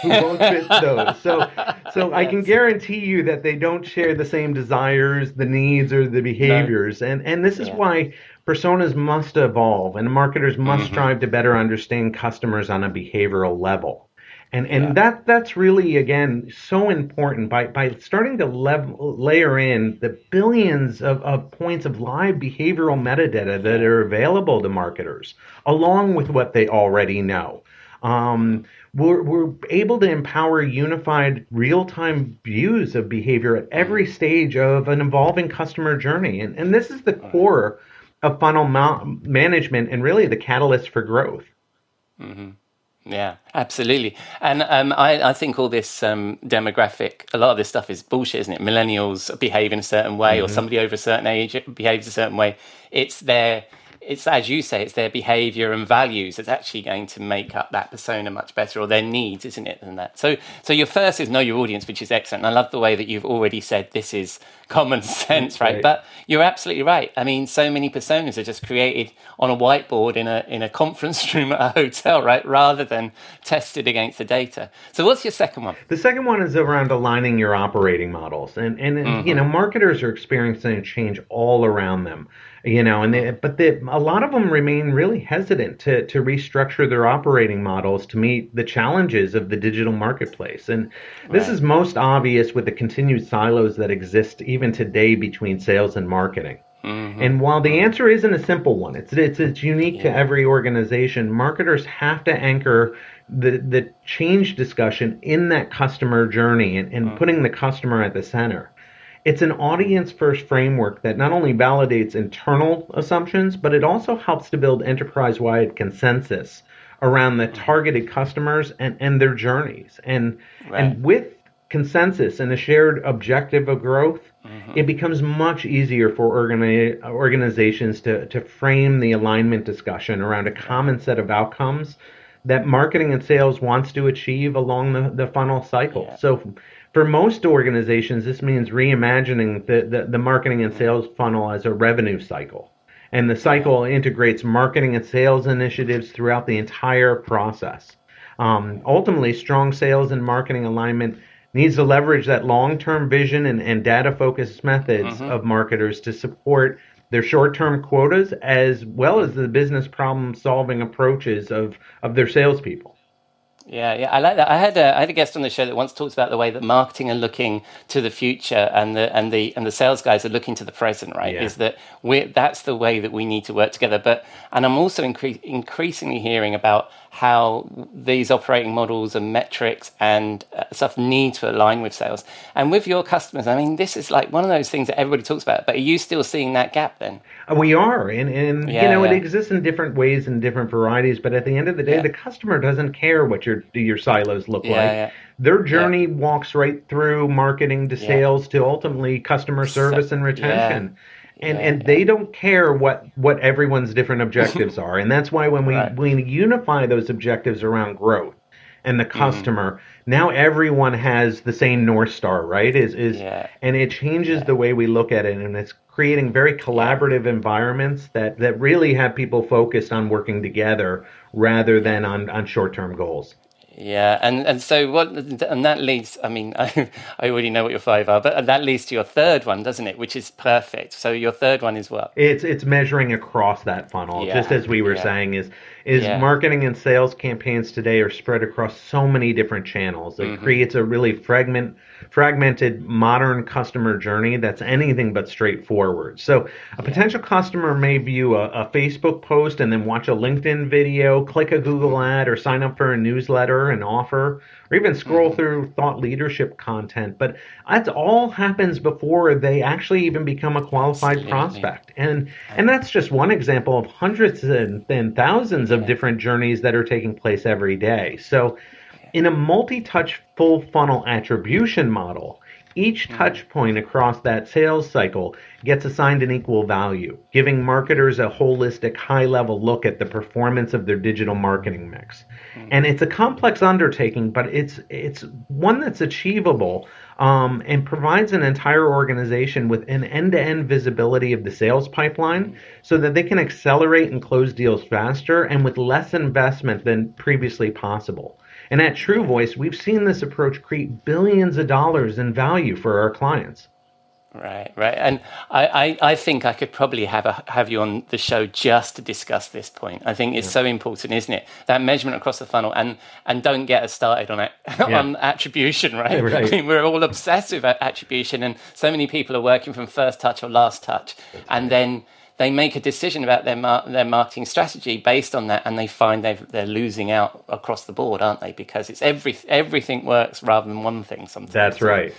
who won't fit those. So, so I can guarantee you that they don't share the same desires, the needs, or the behaviors. And and this is Yeah. why personas must evolve, and marketers must strive to better understand customers on a behavioral level. And and that that's really again so important by by starting to level, layer in the billions of, of points of live behavioral metadata that are available to marketers, along with what they already know. Um, we're, we're able to empower unified real-time views of behavior at every stage of an evolving customer journey. And, and this is the core of funnel ma- management and really the catalyst for growth. Yeah, absolutely. And um, I, I think all this um, demographic, a lot of this stuff is bullshit, isn't it? Millennials behave in a certain way, or somebody over a certain age behaves a certain way. It's their, it's as you say, it's their behavior and values that's actually going to make up that persona much better, or their needs, isn't it? Than that. So, so your first is know your audience, which is excellent. And I love the way that you've already said this is common sense, right? right. But you're absolutely right. I mean, so many personas are just created on a whiteboard in a in a conference room at a hotel, right? Rather than tested against the data. So what's your second one? The second one is around aligning your operating models, and and you mm-hmm. know marketers are experiencing change all around them, you know, and they, but they, a lot of them remain really hesitant to to restructure their operating models to meet the challenges of the digital marketplace, and this is most obvious with the continued silos that exist even today between sales and marketing. Mm-hmm. And while the mm-hmm. answer isn't a simple one, it's it's it's unique to every organization. Marketers have to anchor the the change discussion in that customer journey and, and mm. putting the customer at the center. It's an audience first framework that not only validates internal assumptions, but it also helps to build enterprise wide consensus around the targeted customers and, and their journeys. And, Right. and with consensus and a shared objective of growth, mm-hmm. it becomes much easier for organi- organizations to, to frame the alignment discussion around a common set of outcomes that marketing and sales wants to achieve along the, the funnel cycle. So for most organizations, this means reimagining the, the, the marketing and sales funnel as a revenue cycle. And the cycle integrates marketing and sales initiatives throughout the entire process. Um, ultimately, strong sales and marketing alignment needs to leverage that long term vision and, and data focused methods of marketers to support their short term quotas as well as the business problem solving approaches of, of their salespeople. Yeah, yeah, I like that. I had a I had a guest on the show that once talked about the way that marketing are looking to the future and the and the and the sales guys are looking to the present. Right? Yeah. Is that we that's the way that we need to work together. But and I'm also incre- increasingly hearing about how these operating models and metrics and uh, stuff need to align with sales and with your customers. I mean, this is like one of those things that everybody talks about. But are you still seeing that gap then? Uh, We are, and, and Yeah, you know, yeah. it exists in different ways and different varieties. But at the end of the day, Yeah. the customer doesn't care what your your silos look like. Their journey walks right through marketing to sales to ultimately customer service and retention. And, Yeah, and they don't care what, what everyone's different objectives are. And that's why when we, Right. we unify those objectives around growth and the Mm-hmm. customer, now everyone has the same North Star, right? Is, is Yeah. and it changes the way we look at it and it's creating very collaborative environments that, that really have people focused on working together rather than on, on short-term goals. Yeah, and, and so what, and that leads. I mean, I, I already know what your five are, but that leads to your third one, doesn't it? Which is perfect. So your third one is what? It's it's measuring across that funnel, Yeah, just as we were yeah. saying, is is Yeah. marketing and sales campaigns today are spread across so many different channels. It Mm-hmm. creates a really fragment fragmented modern customer journey that's anything but straightforward. So a potential customer may view a, a Facebook post and then watch a LinkedIn video, click a Google ad, or sign up for a newsletter, an offer, or even scroll Mm-hmm. through thought leadership content. But that all happens before they actually even become a qualified prospect. And and that's just one example of hundreds and, and thousands of different journeys that are taking place every day. So in a multi-touch full funnel attribution model, each hmm. touch point across that sales cycle gets assigned an equal value, giving marketers a holistic high level look at the performance of their digital marketing mix. Hmm. And it's a complex undertaking, but it's it's one that's achievable um, and provides an entire organization with an end-to-end visibility of the sales pipeline hmm. so that they can accelerate and close deals faster and with less investment than previously possible. And at TrueVoice, we've seen this approach create billions of dollars in value for our clients. Right, right. And I, I, I think I could probably have a, have you on the show just to discuss this point. I think it's so important, isn't it? That measurement across the funnel, and and don't get us started on it on attribution, right? Right. I mean, we're all obsessed with attribution, and so many people are working from first touch or last touch, and then they make a decision about their mar- their marketing strategy based on that, and they find they they're losing out across the board, aren't they? Because it's every everything works rather than one thing. Sometimes That's right.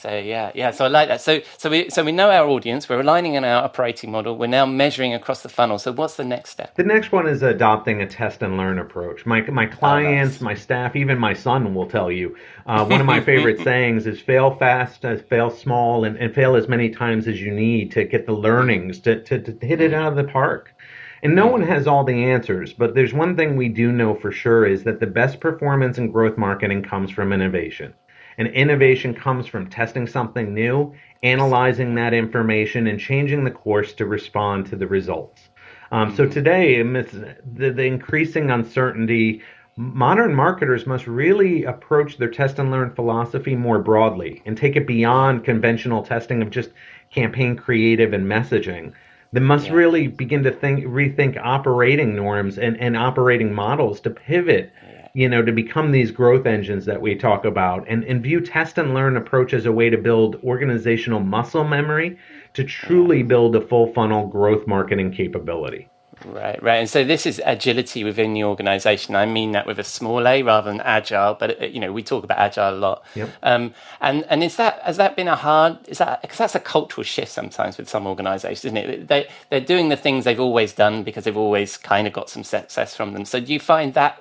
So yeah, yeah. So I like that. So so we so we know our audience. We're aligning on our operating model. We're now measuring across the funnel. So what's the next step? The next one is adopting a test and learn approach. My my clients, nice. my staff, even my son will tell you. Uh, one of my favorite sayings is fail fast, uh, fail small, and, and fail as many times as you need to get the learnings to, to, to hit it out of the park. And no one has all the answers, but there's one thing we do know for sure is that the best performance in growth marketing comes from innovation. And innovation comes from testing something new, analyzing that information, and changing the course to respond to the results. Um, so today, amidst the, the increasing uncertainty, modern marketers must really approach their test and learn philosophy more broadly and take it beyond conventional testing of just campaign creative and messaging. They must really begin to think, rethink operating norms and, and operating models to pivot, you know, to become these growth engines that we talk about and, and view test and learn approach as a way to build organizational muscle memory to truly build a full funnel growth marketing capability. Right, right. And so this is agility within the organization. I mean that with a small a rather than agile, but uh, you know, we talk about agile a lot. Yep. Um, and and is that has that been a hard is that because that's a cultural shift sometimes with some organizations, isn't it? They they're doing the things they've always done because they've always kind of got some success from them. So do you find that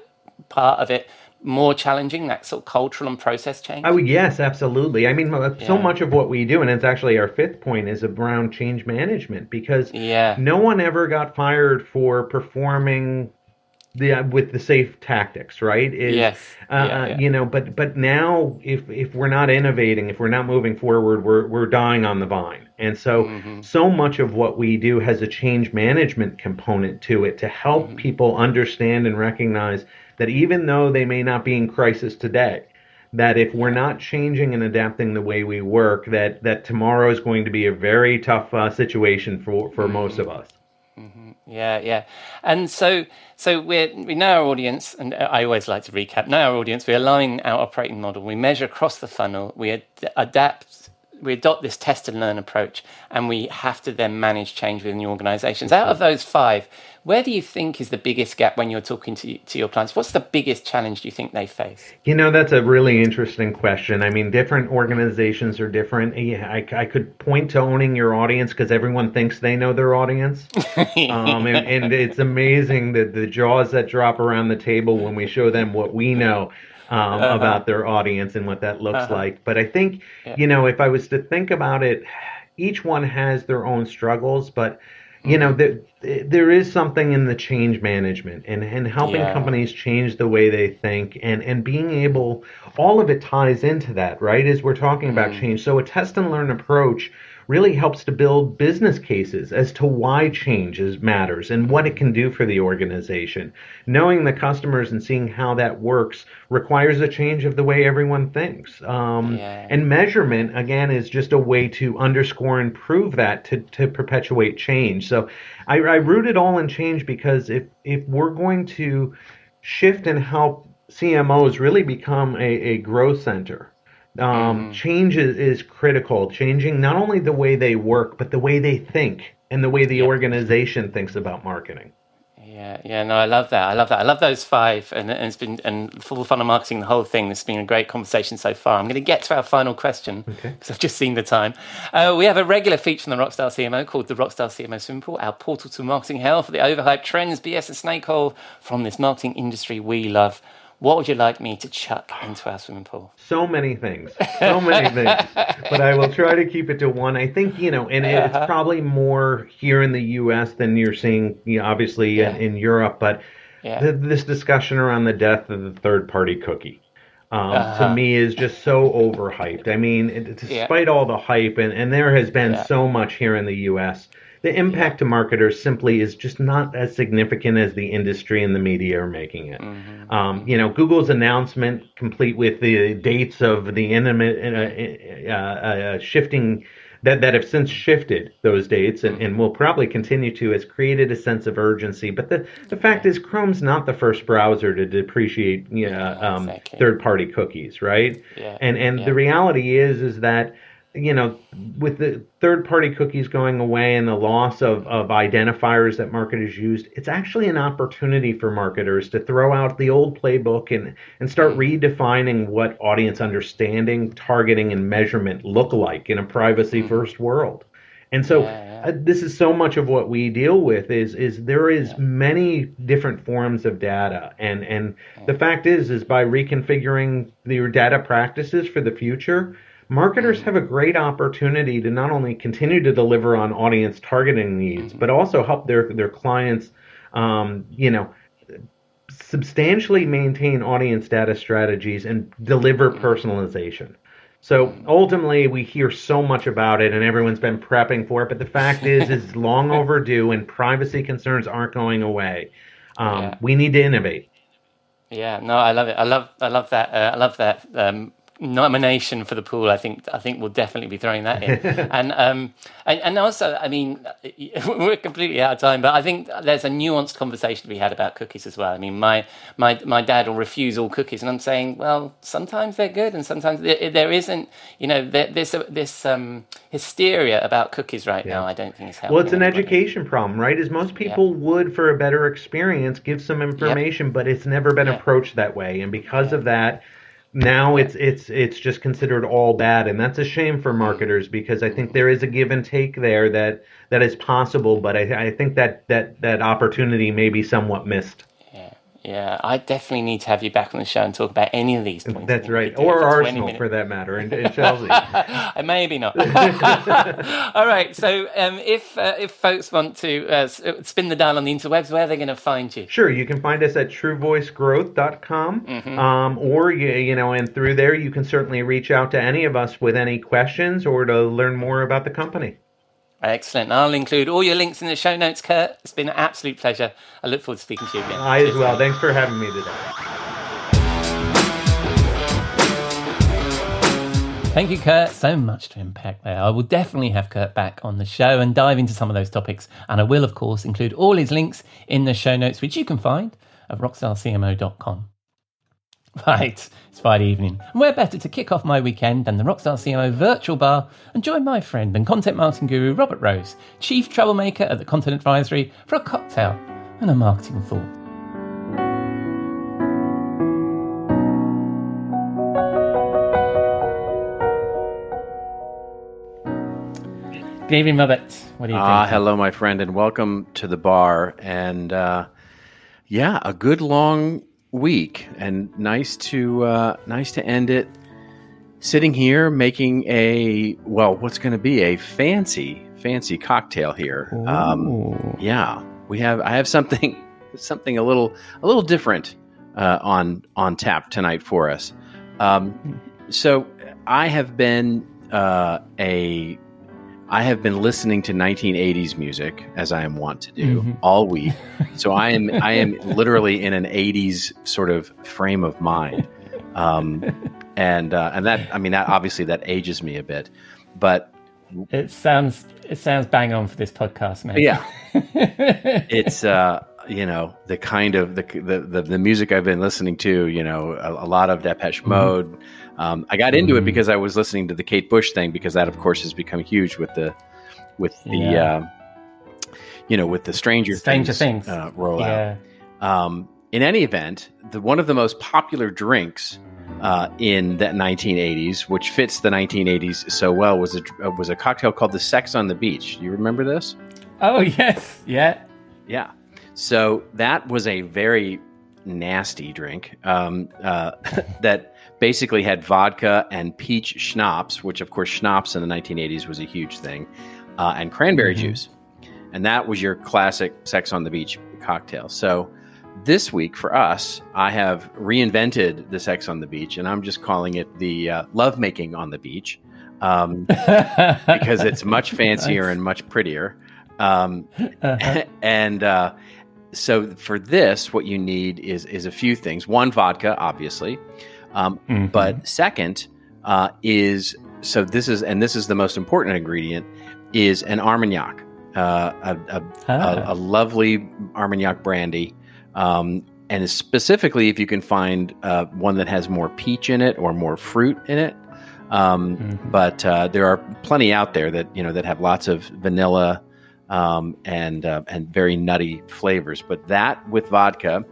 part of it more challenging, that sort of cultural and process change? Oh yes, absolutely. I mean, uh, so Yeah. much of what we do, and it's actually our fifth point, is around change management because Yeah. no one ever got fired for performing the uh, with the safe tactics, right? Is, Yes. Uh, Yeah, uh, yeah. You know, but but now if if we're not innovating, if we're not moving forward, we're we're dying on the vine. And so Mm-hmm. so much of what we do has a change management component to it to help Mm-hmm. people understand and recognize that even though they may not be in crisis today, that if we're not changing and adapting the way we work, that that tomorrow is going to be a very tough uh, situation for for most of us. Yeah, yeah. And so, so we're, we know our audience, and I always like to recap. Know our audience. We align our operating model. We measure across the funnel. We ad- adapt. We adopt this test and learn approach, and we have to then manage change within the organisations. Out of those five, where do you think is the biggest gap when you're talking to to your clients? What's the biggest challenge do you think they face? You know, that's a really interesting question. I mean, different organizations are different. Yeah, I, I could point to owning your audience because everyone thinks they know their audience. um, and, and it's amazing that the jaws that drop around the table when we show them what we know um, uh-huh. about their audience and what that looks uh-huh. like. But I think, you know, if I was to think about it, each one has their own struggles, but you know, mm-hmm. there, there is something in the change management and, and helping Yeah. companies change the way they think and, and being able, all of it ties into that, right? As we're talking about mm-hmm. change. So a test and learn approach really helps to build business cases as to why change is matters and what it can do for the organization. Knowing the customers and seeing how that works requires a change of the way everyone thinks. Um, Yeah. And measurement, again, is just a way to underscore and prove that to, to perpetuate change. So I, I root it all in change because if, if we're going to shift and help CMOs really become a, a growth center, um, change is, is critical. Changing not only the way they work, but the way they think and the way the organization thinks about marketing. Yeah, yeah, no, I love that. I love that. I love those five, and, and it's been and full funnel marketing, the whole thing. This has been a great conversation so far. I'm going to get to our final question because I've just seen the time. Uh, we have a regular feature from the Rockstar CMO called the Rockstar CMO Simple, our portal to marketing hell for the overhyped trends, BS, and snake hole from this marketing industry we love. What would you like me to chuck into our swimming pool? So many things, so many things, but I will try to keep it to one. I think you know, and it's probably more here in the U.S. than you're seeing, you know, obviously in, in Europe. But Yeah. th- this discussion around the death of the third-party cookie. Um, To me, is just so overhyped. I mean, it, Yeah. despite all the hype, and, and there has been Yeah. so much here in the U.S., the impact to marketers simply is just not as significant as the industry and the media are making it. Mm-hmm. Um, you know, Google's announcement, complete with the dates of the intimate, uh, uh, uh, shifting that, that have since shifted those dates and, and will probably continue to, has created a sense of urgency. But the, the fact is, Chrome's not the first browser to depreciate you know, um, exactly. third-party cookies, right? Yeah, And and yeah. the reality is is that you know with the third-party cookies going away and the loss of, of identifiers that marketers used, it's actually an opportunity for marketers to throw out the old playbook and and start Mm. redefining what audience understanding, targeting, and measurement look like in a privacy-first world. And so. Yeah, yeah. uh, this is so much of what we deal with is is there is many different forms of data and and the fact is is by reconfiguring your data practices for the future marketers have a great opportunity to not only continue to deliver on audience targeting needs but also help their their clients um, you know substantially maintain audience data strategies and deliver personalization. So ultimately, we hear so much about it, and everyone's been prepping for it. But the fact is, it's long overdue, and privacy concerns aren't going away. Um, Yeah. We need to innovate. Yeah, no, I love it. I love, I love that. Uh, I love that um, nomination for the pool, I think I think we'll definitely be throwing that in. and um, and, and also, I mean, we're completely out of time, but I think there's a nuanced conversation to be had about cookies as well. I mean, my my my dad will refuse all cookies, and I'm saying, well, sometimes they're good, and sometimes there, there isn't. You know, there, there's a, this um, hysteria about cookies right now. I don't think it's helping. Well, it's an anybody. education problem, right? Is most people would, for a better experience, give some information, but it's never been Yeah. approached that way, and because of that, now it's it's it's just considered all bad, and that's a shame for marketers because I think there is a give and take there that that is possible, but I, I think that that that opportunity may be somewhat missed. Yeah, I definitely need to have you back on the show and talk about any of these points. That's right, or for Arsenal for that matter, and, and Chelsea. Uh, Maybe not. All right. So, um, if uh, if folks want to uh, spin the dial on the interwebs, where are they going to find you? Sure, you can find us at truevoicegrowth.com, Mm-hmm. um, or you, you know, and through there you can certainly reach out to any of us with any questions or to learn more about the company. Excellent. I'll include all your links in the show notes, Kurt. It's been an absolute pleasure. I look forward to speaking to you again. I as well. mate. Thanks for having me today. Thank you, Kurt. So much to unpack there. I will definitely have Kurt back on the show and dive into some of those topics. And I will, of course, include all his links in the show notes, which you can find at rockstarcmo.com. Right, it's Friday evening, and where better to kick off my weekend than the Rockstar CMO virtual bar and join my friend and content marketing guru Robert Rose, chief troublemaker at the Content Advisory, for a cocktail and a marketing thought. Good evening, Robert. What do you Ah, think? Ah, hello, my friend, and welcome to the bar. And uh, yeah, a good long week, and nice to uh, nice to end it sitting here making a well, what's going to be a fancy fancy cocktail here. Um, yeah, we have I have something something a little a little different uh, on on tap tonight for us. Um, so I have been uh, a I have been listening to 1980s music as I am wont to do Mhm. all week. So I am I am literally in an 80s sort of frame of mind, um, and uh, and that I mean that obviously that ages me a bit, but It sounds it sounds bang on for this podcast, mate. yeah, it's uh, you know the kind of the, the the music I've been listening to. You know, a, a lot of Depeche Mode. Um, I got into it because I was listening to the Kate Bush thing because that, of course, has become huge with the with the Yeah. um, you know with the Stranger Stranger Things, Things. Uh, rollout. yeah. Um, in any event, the one of the most popular drinks uh, in the 1980s, which fits the 1980s so well, was a was a cocktail called the Sex on the Beach. Do you remember this? Oh yes, yeah. Yeah. So that was a very nasty drink um, uh, that basically had vodka and peach schnapps, which of course schnapps in the 1980s was a huge thing, uh, and cranberry juice, and that was your classic Sex on the Beach cocktail. So this week for us, I have reinvented the Sex on the Beach, and I'm just calling it the uh, love making on the beach. Um, because it's much fancier Nice. and much prettier. Um, Uh-huh. and uh, so for this, what you need is is a few things. One, vodka, obviously, um, Mhm. but second uh, is so this is and this is the most important ingredient is an Armagnac, uh, a, a, Ah. a, a lovely Armagnac brandy. Um, and specifically, if you can find uh, one that has more peach in it or more fruit in it, um, Mhm. but uh, there are plenty out there that you know that have lots of vanilla um, and uh, and very nutty flavors. But that with vodka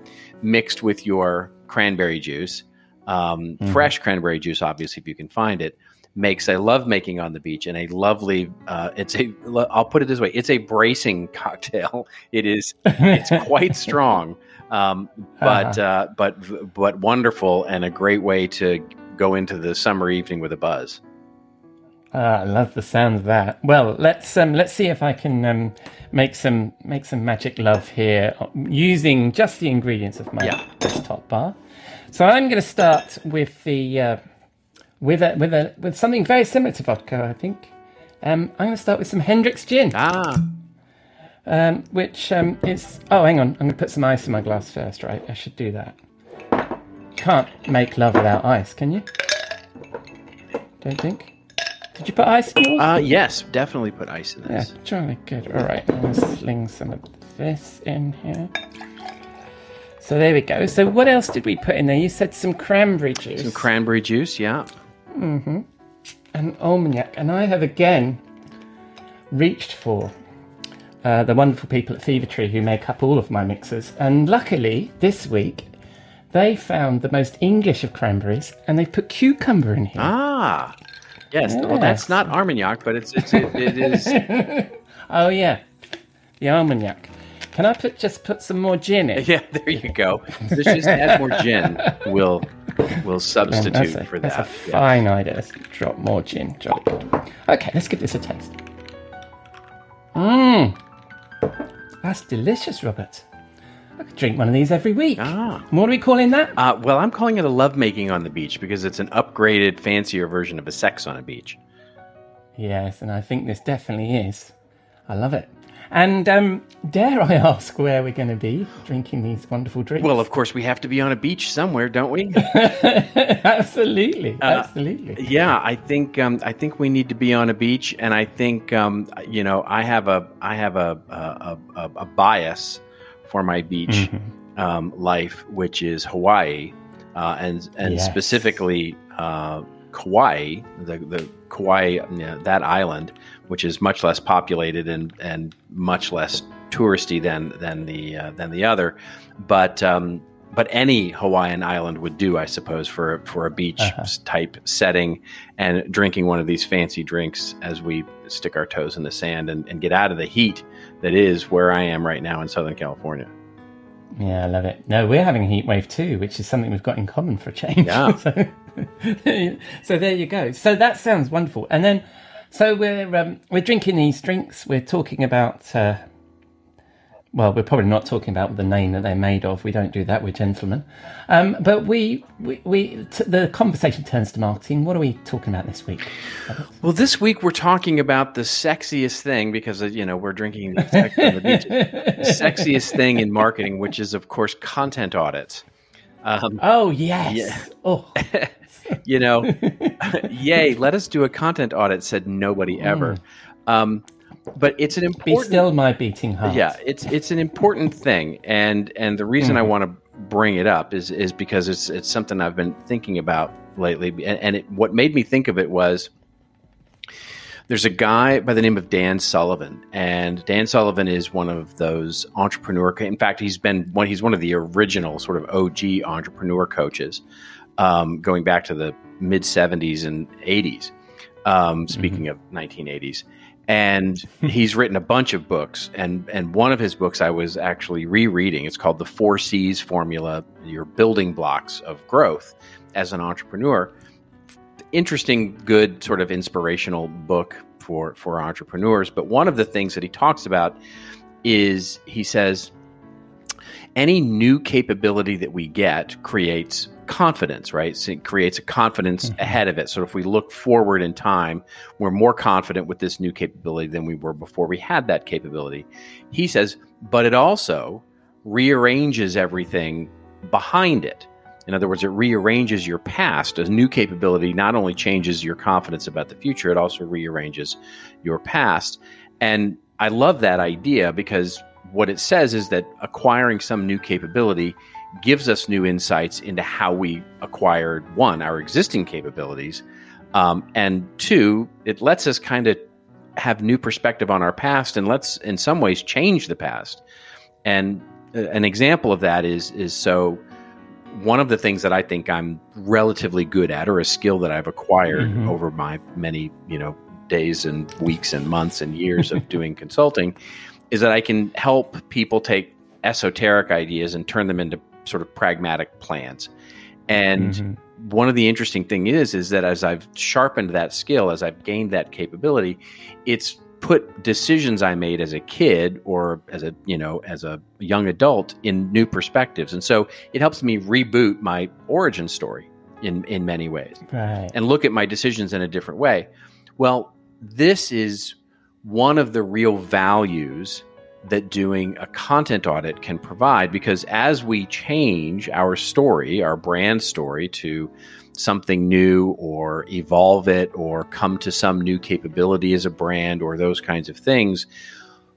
mixed with your cranberry juice, um, Mhm. fresh cranberry juice, obviously if you can find it, makes a love making on the beach and a lovely. Uh, it's a. I'll put it this way: it's a bracing cocktail. It is. It's quite strong. Um, but uh, but but wonderful and a great way to go into the summer evening with a buzz. Ah, I love the sound of that. Well, let's um, let's see if I can um, make some make some magic love here using just the ingredients of my Yeah. desktop bar. So I'm going to start with the uh, with a with a with something very similar to vodka. I think um, I'm going to start with some Hendrick's gin, Ah, um, which um, is oh, hang on, I'm going to put some ice in my glass first. Right, I should do that. Can't make love without ice, can you? Don't think. Did you put ice in yours? Uh, yes, definitely put ice in yeah, this. jolly good. All right, I'm gonna sling some of this in here. So there we go. So what else did we put in there? You said some cranberry juice Some cranberry juice, yeah. Mm-hmm. And Armagnac. and I have again reached for uh, the wonderful people at Fever Tree who make up all of my mixes. And luckily, this week they found the most English of cranberries, and they've put cucumber in here. Ah, yes. Well, that's not Armagnac, but it's, it's it, it is. Oh yeah, the Armagnac. Can I put just put some more gin in? Yeah, there you go. Let's just add more gin. We'll we'll substitute That's a, for that's that. a Yeah. fine idea. Let's drop more gin. Jolly good. Okay, let's give this a taste. Mmm. That's delicious, Robert. I could drink one of these every week. Ah. What are we calling that? Uh, well, I'm calling it a lovemaking on the beach because it's an upgraded, fancier version of a sex on a beach. Yes, and I think this definitely is. I love it. And um, dare I ask where we're going to be drinking these wonderful drinks? Well, of course, we have to be on a beach somewhere, don't we? absolutely, absolutely. yeah, I think um, I think we need to be on a beach, and I think um, you know I have a I have a a, a, a bias for my beach Mm-hmm. um, life, which is Hawaii, uh, and and Yes. specifically uh, Kauai, the the Kauai you know, that island, which is much less populated and and much less touristy than than the uh, than the other, but. Um, but any Hawaiian island would do, I suppose, for for a beach Uh-huh. type setting, and drinking one of these fancy drinks as we stick our toes in the sand and, and get out of the heat that is where I am right now in Southern California. Yeah, I love it. No, we're having a heat wave too, which is something we've got in common for a change. Yeah. so, so there you go. So that sounds wonderful. And then, so we're um, we're drinking these drinks. We're talking about. Uh, well, we're probably not talking about the name that they're made of. We don't do that. We're gentlemen. Um, but we, we, we t- the conversation turns to marketing. What are we talking about this week? Well, this week we're talking about the sexiest thing because uh, you know we're drinking the sex on the beach. Sexiest thing in marketing, which is of course content audits. Um, Oh yes. Yeah. Oh, you know, yay! Let us do a content audit. Said nobody ever. Um, but it's an be important. still my beating heart. Yeah, it's it's an important thing, and and the reason I want to bring it up is is because it's it's something I've been thinking about lately, and, and it, what made me think of it was there's a guy by the name of Dan Sullivan, and Dan Sullivan is one of those entrepreneur. In fact, he's been one. He's one of the original sort of OG entrepreneur coaches, um, going back to the mid '70s and '80s. Um, speaking of 1980s, and hmm. he's written a bunch of books, and and one of his books I was actually rereading. It's called The Four C's Formula: Your Building Blocks of Growth as an Entrepreneur interesting, good sort of inspirational book for for entrepreneurs. But one of the things that he talks about is he says any new capability that we get creates confidence, right? So it creates a confidence mm-hmm. ahead of it. So if we look forward in time, we're more confident with this new capability than we were before we had that capability. He says, but it also rearranges everything behind it. In other words, it rearranges your past. A new capability not only changes your confidence about the future, it also rearranges your past. And I love that idea because what it says is that acquiring some new capability gives us new insights into how we acquired one, our existing capabilities, um, and two, it lets us kind of have new perspective on our past and let's, in some ways, change the past. And uh, an example of that is is so one of the things that I think I'm relatively good at, or a skill that I've acquired Mhm. over my many, you know, days and weeks and months and years of doing consulting, is that I can help people take esoteric ideas and turn them into sort of pragmatic plans. And Mhm. one of the interesting thing is, is that as I've sharpened that skill, as I've gained that capability, it's put decisions I made as a kid or as a you know as a young adult in new perspectives, and so it helps me reboot my origin story in in many ways Right. and look at my decisions in a different way. Well, this is one of the real values that doing a content audit can provide because as we change our story, our brand story to something new or evolve it or come to some new capability as a brand or those kinds of things,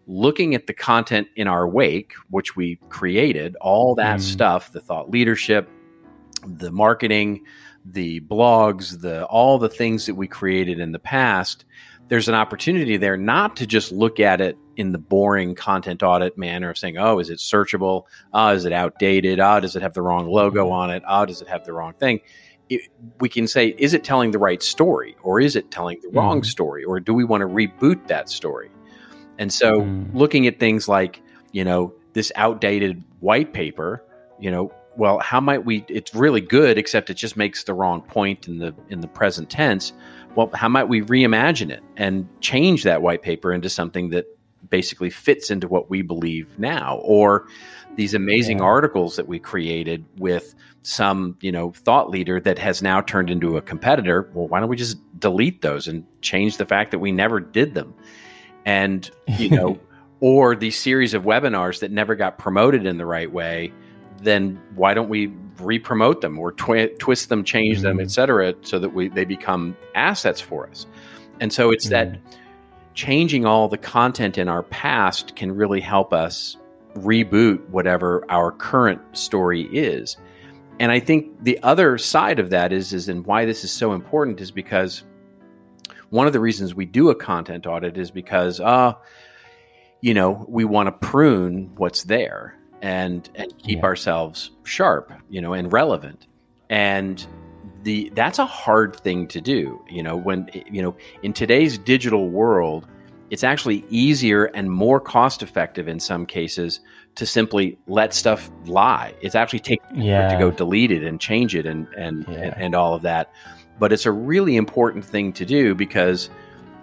looking at the content in our wake, which we created, all that Mm. stuff, the thought leadership, the marketing, the blogs, the all the things that we created in the past, there's an opportunity there not to just look at it in the boring content audit manner of saying, oh, is it searchable? Ah, is it outdated? Ah, does it have the wrong logo on it? Ah, does it have the wrong thing? It, we can say, is it telling the right story or is it telling the wrong Mhm. story or do we want to reboot that story? And so Mm. looking at things like, you know, this outdated white paper, you know, well, how might we it's really good except it just makes the wrong point in the in the present tense. Well, how might we reimagine it and change that white paper into something that basically fits into what we believe now or these amazing Yeah. articles that we created with some, you know, thought leader that has now turned into a competitor. Well, why don't we just delete those and change the fact that we never did them? And, you know, or these series of webinars that never got promoted in the right way, then why don't we re-promote them or twi- twist them, change them, Mhm. et cetera, so that we they become assets for us? And so it's that changing all the content in our past can really help us reboot whatever our current story is. And I think the other side of that is is and why this is so important is because one of the reasons we do a content audit is because uh you know, we want to prune what's there and and keep Yeah. ourselves sharp, you know, and relevant. And the that's a hard thing to do, you know, when you know, in today's digital world, it's actually easier and more cost effective in some cases to simply let stuff lie. It's actually taking Yeah. to go delete it and change it and and, Yeah. and and all of that. But it's a really important thing to do because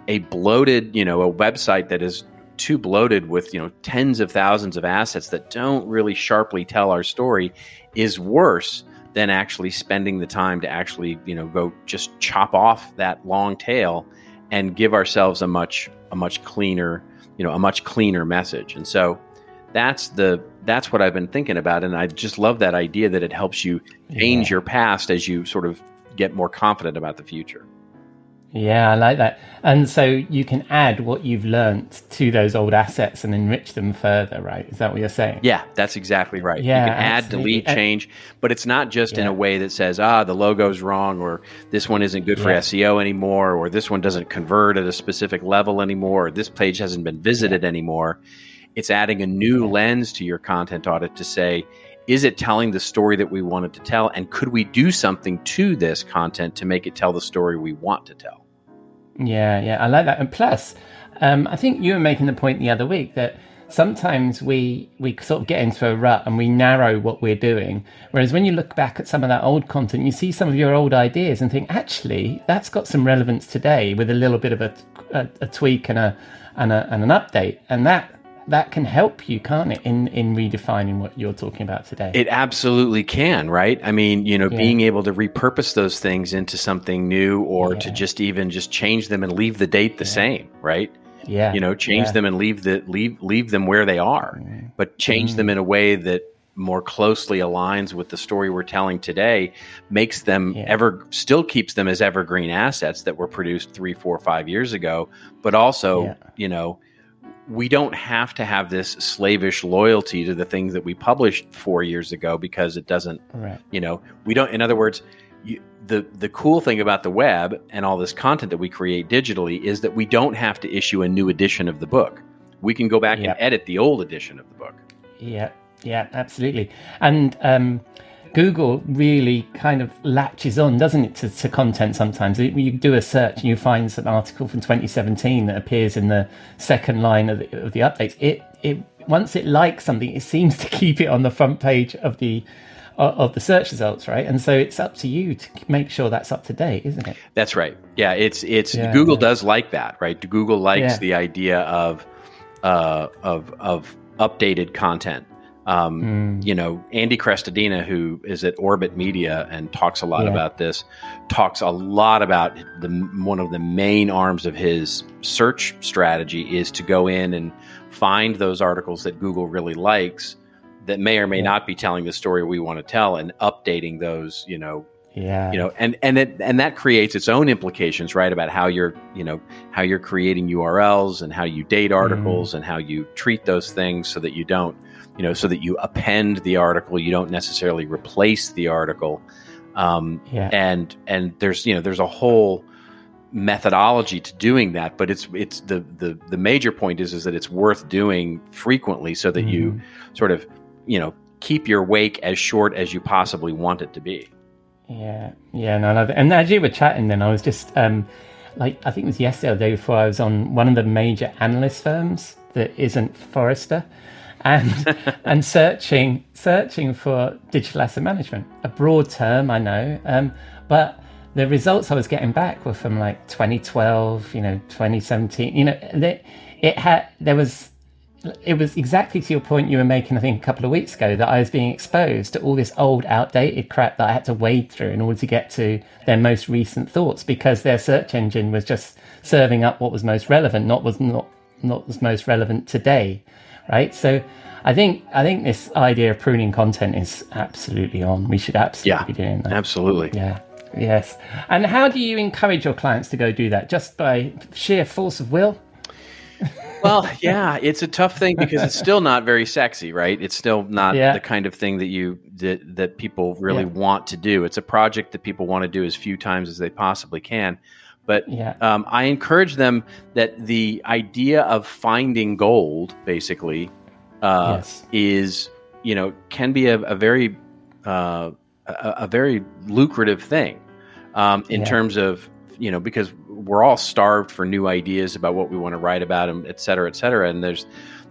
a bloated, you know, a website that is too bloated with, you know, tens of thousands of assets that don't really sharply tell our story is worse than actually spending the time to actually, you know, go just chop off that long tail and give ourselves a much a much cleaner, you know, a much cleaner message. And so that's the that's what I've been thinking about and I just love that idea that it helps you change Yeah. your past as you sort of get more confident about the future. Yeah, I like that. And so you can add what you've learnt to those old assets and enrich them further, right? Is that what you're saying? Yeah, that's exactly right. Yeah, you can add, absolutely. delete, change, but it's not just in a way that says, ah, the logo's wrong, or this one isn't good for Yeah. SEO anymore, or this one doesn't convert at a specific level anymore, or this page hasn't been visited anymore. It's adding a new lens to your content audit to say, is it telling the story that we wanted to tell? And could we do something to this content to make it tell the story we want to tell? Yeah, yeah, I like that. And plus, um, I think you were making the point the other week that sometimes we we sort of get into a rut and we narrow what we're doing. Whereas when you look back at some of that old content, you see some of your old ideas and think, actually, that's got some relevance today with a little bit of a, a, a tweak and a, and a and an update, and that that can help you, can't it, in in redefining what you're talking about today? It absolutely can, right? I mean, you know, Yeah. being able to repurpose those things into something new or to just even just change them and leave the date the same, right? yeah, You know, change yeah. them and leave the leave leave them where they are, but change them mm. in a way that more closely aligns with the story we're telling today, makes them Yeah. ever still keeps them as evergreen assets that were produced three, four, five years ago, but also, Yeah. you know, we don't have to have this slavish loyalty to the things that we published four years ago because it doesn't right. you know we don't in other words you, the the cool thing about the web and all this content that we create digitally is that we don't have to issue a new edition of the book we can go back Yeah. and edit the old edition of the book Yeah, yeah, absolutely. And um, Google really kind of latches on, doesn't it, to, to content sometimes. You do a search and you find an article from 2017 that appears in the second line of the, of the updates. It, it once it likes something, it seems to keep it on the front page of the of the search results, right? And so it's up to you to make sure that's up to date, isn't it? that's right yeah it's it's Yeah, google yeah. does like that right google likes Yeah. the idea of uh of of updated content Um, You know, Andy Crestodina, who is at Orbit Media and talks a lot Yeah. about this, talks a lot about the one of the main arms of his search strategy is to go in and find those articles that Google really likes that may or may Yeah. not be telling the story we want to tell and updating those, you know, Yeah. you know and and it and that creates its own implications right about how you're you know how you're creating urls and how you date articles and how you treat those things so that you don't you know so that you append the article you don't necessarily replace the article. Um, Yeah. and and there's you know there's a whole methodology to doing that but it's it's the the the major point is is that it's worth doing frequently so that you sort of you know keep your wake as short as you possibly want it to be. Yeah, yeah, no, I love it. And as you were chatting, then I was just um, like, I think it was yesterday or the day before, I was on one of the major analyst firms that isn't Forrester, and and searching searching for digital asset management, a broad term, I know, um, but the results I was getting back were from like 2012, you know, 2017, you know, that it had there was it was exactly to your point you were making, I think, a couple of weeks ago, that I was being exposed to all this old, outdated crap that I had to wade through in order to get to their most recent thoughts because their search engine was just serving up what was most relevant, not was not not was most relevant today, right? So. I think I think this idea of pruning content is absolutely on. We should absolutely Yeah, be doing that. absolutely Yeah. Yes. And how do you encourage your clients to go do that? Just by sheer force of will? Well, yeah, it's a tough thing because it's still not very sexy, right? It's still not Yeah. the kind of thing that you that that people really Yeah. want to do. It's a project that people want to do as few times as they possibly can. But Yeah. um, I encourage them that the idea of finding gold, basically, uh, Yes. is you know can be a, a very uh, a, a very lucrative thing um, in Yeah. terms of you know because we're all starved for new ideas about what we want to write about and et cetera et cetera and there's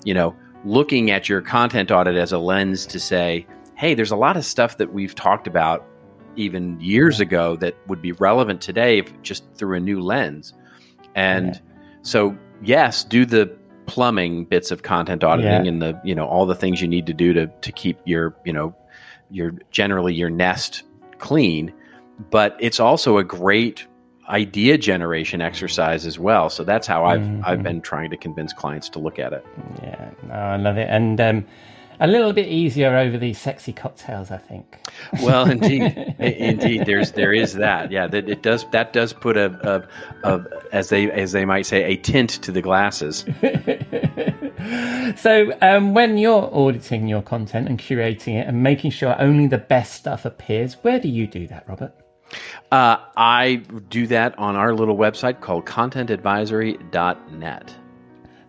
you know looking at your content audit as a lens to say hey there's a lot of stuff that we've talked about even years ago that would be relevant today if just through a new lens and Yeah. so yes do the plumbing bits of content auditing Yeah. and the you know all the things you need to do to to keep your you know your generally your nest clean but it's also a great idea generation exercise as well so that's how i've i've Mhm. been trying to convince clients to look at it Yeah, no, I love it. And um, a little bit easier over these sexy cocktails, I think. well indeed indeed there's there is that yeah that it does that does put a, a, a as they as they might say a tint to the glasses so, um, when you're auditing your content and curating it and making sure only the best stuff appears, where do you do that, Robert? uh, i do that on our little website called contentadvisory.net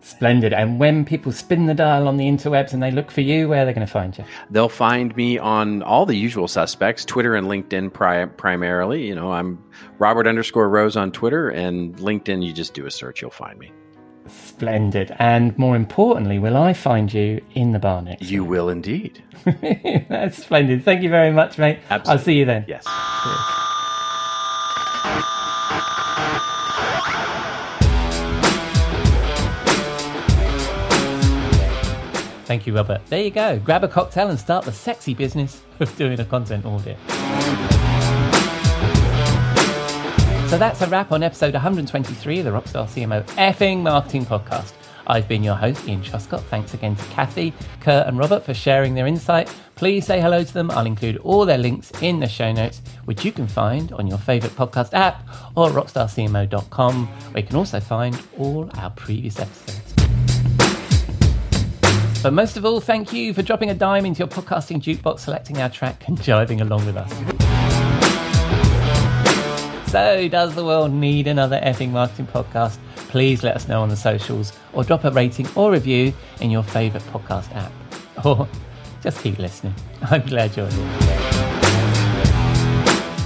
Splendid. And when people spin the dial on the interwebs and they look for you, where are they going to find you? They'll find me on all the usual suspects, Twitter and LinkedIn pri- primarily. You know, I'm Robert underscore Rose on Twitter and LinkedIn. You just do a search, you'll find me. Splendid. And more importantly, will I find you in the bar next? You will indeed. That's splendid. Thank you very much, mate. Absolutely. I'll see you then. Yes. Thank you, Robert. There you go. Grab a cocktail and start the sexy business of doing a content audit. So that's a wrap on episode 123 of the Rockstar CMO effing marketing podcast. I've been your host, Ian Truscott. Thanks again to Cathy, Kurt, and Robert for sharing their insight. Please say hello to them. I'll include all their links in the show notes, which you can find on your favorite podcast app or rockstarcmo.com, where you can also find all our previous episodes. But most of all, thank you for dropping a dime into your podcasting jukebox, selecting our track, and jiving along with us. So, does the world need another effing marketing podcast? Please let us know on the socials or drop a rating or review in your favourite podcast app. Or just keep listening. I'm glad you're here.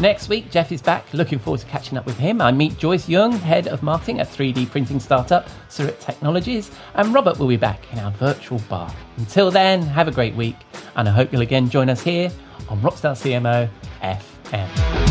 Next week, Jeff is back. Looking forward to catching up with him. I meet Joyce Young, head of marketing at 3D printing startup Seurat Technologies, and Robert will be back in our virtual bar. Until then, have a great week, and I hope you'll again join us here on Rockstar CMO FM.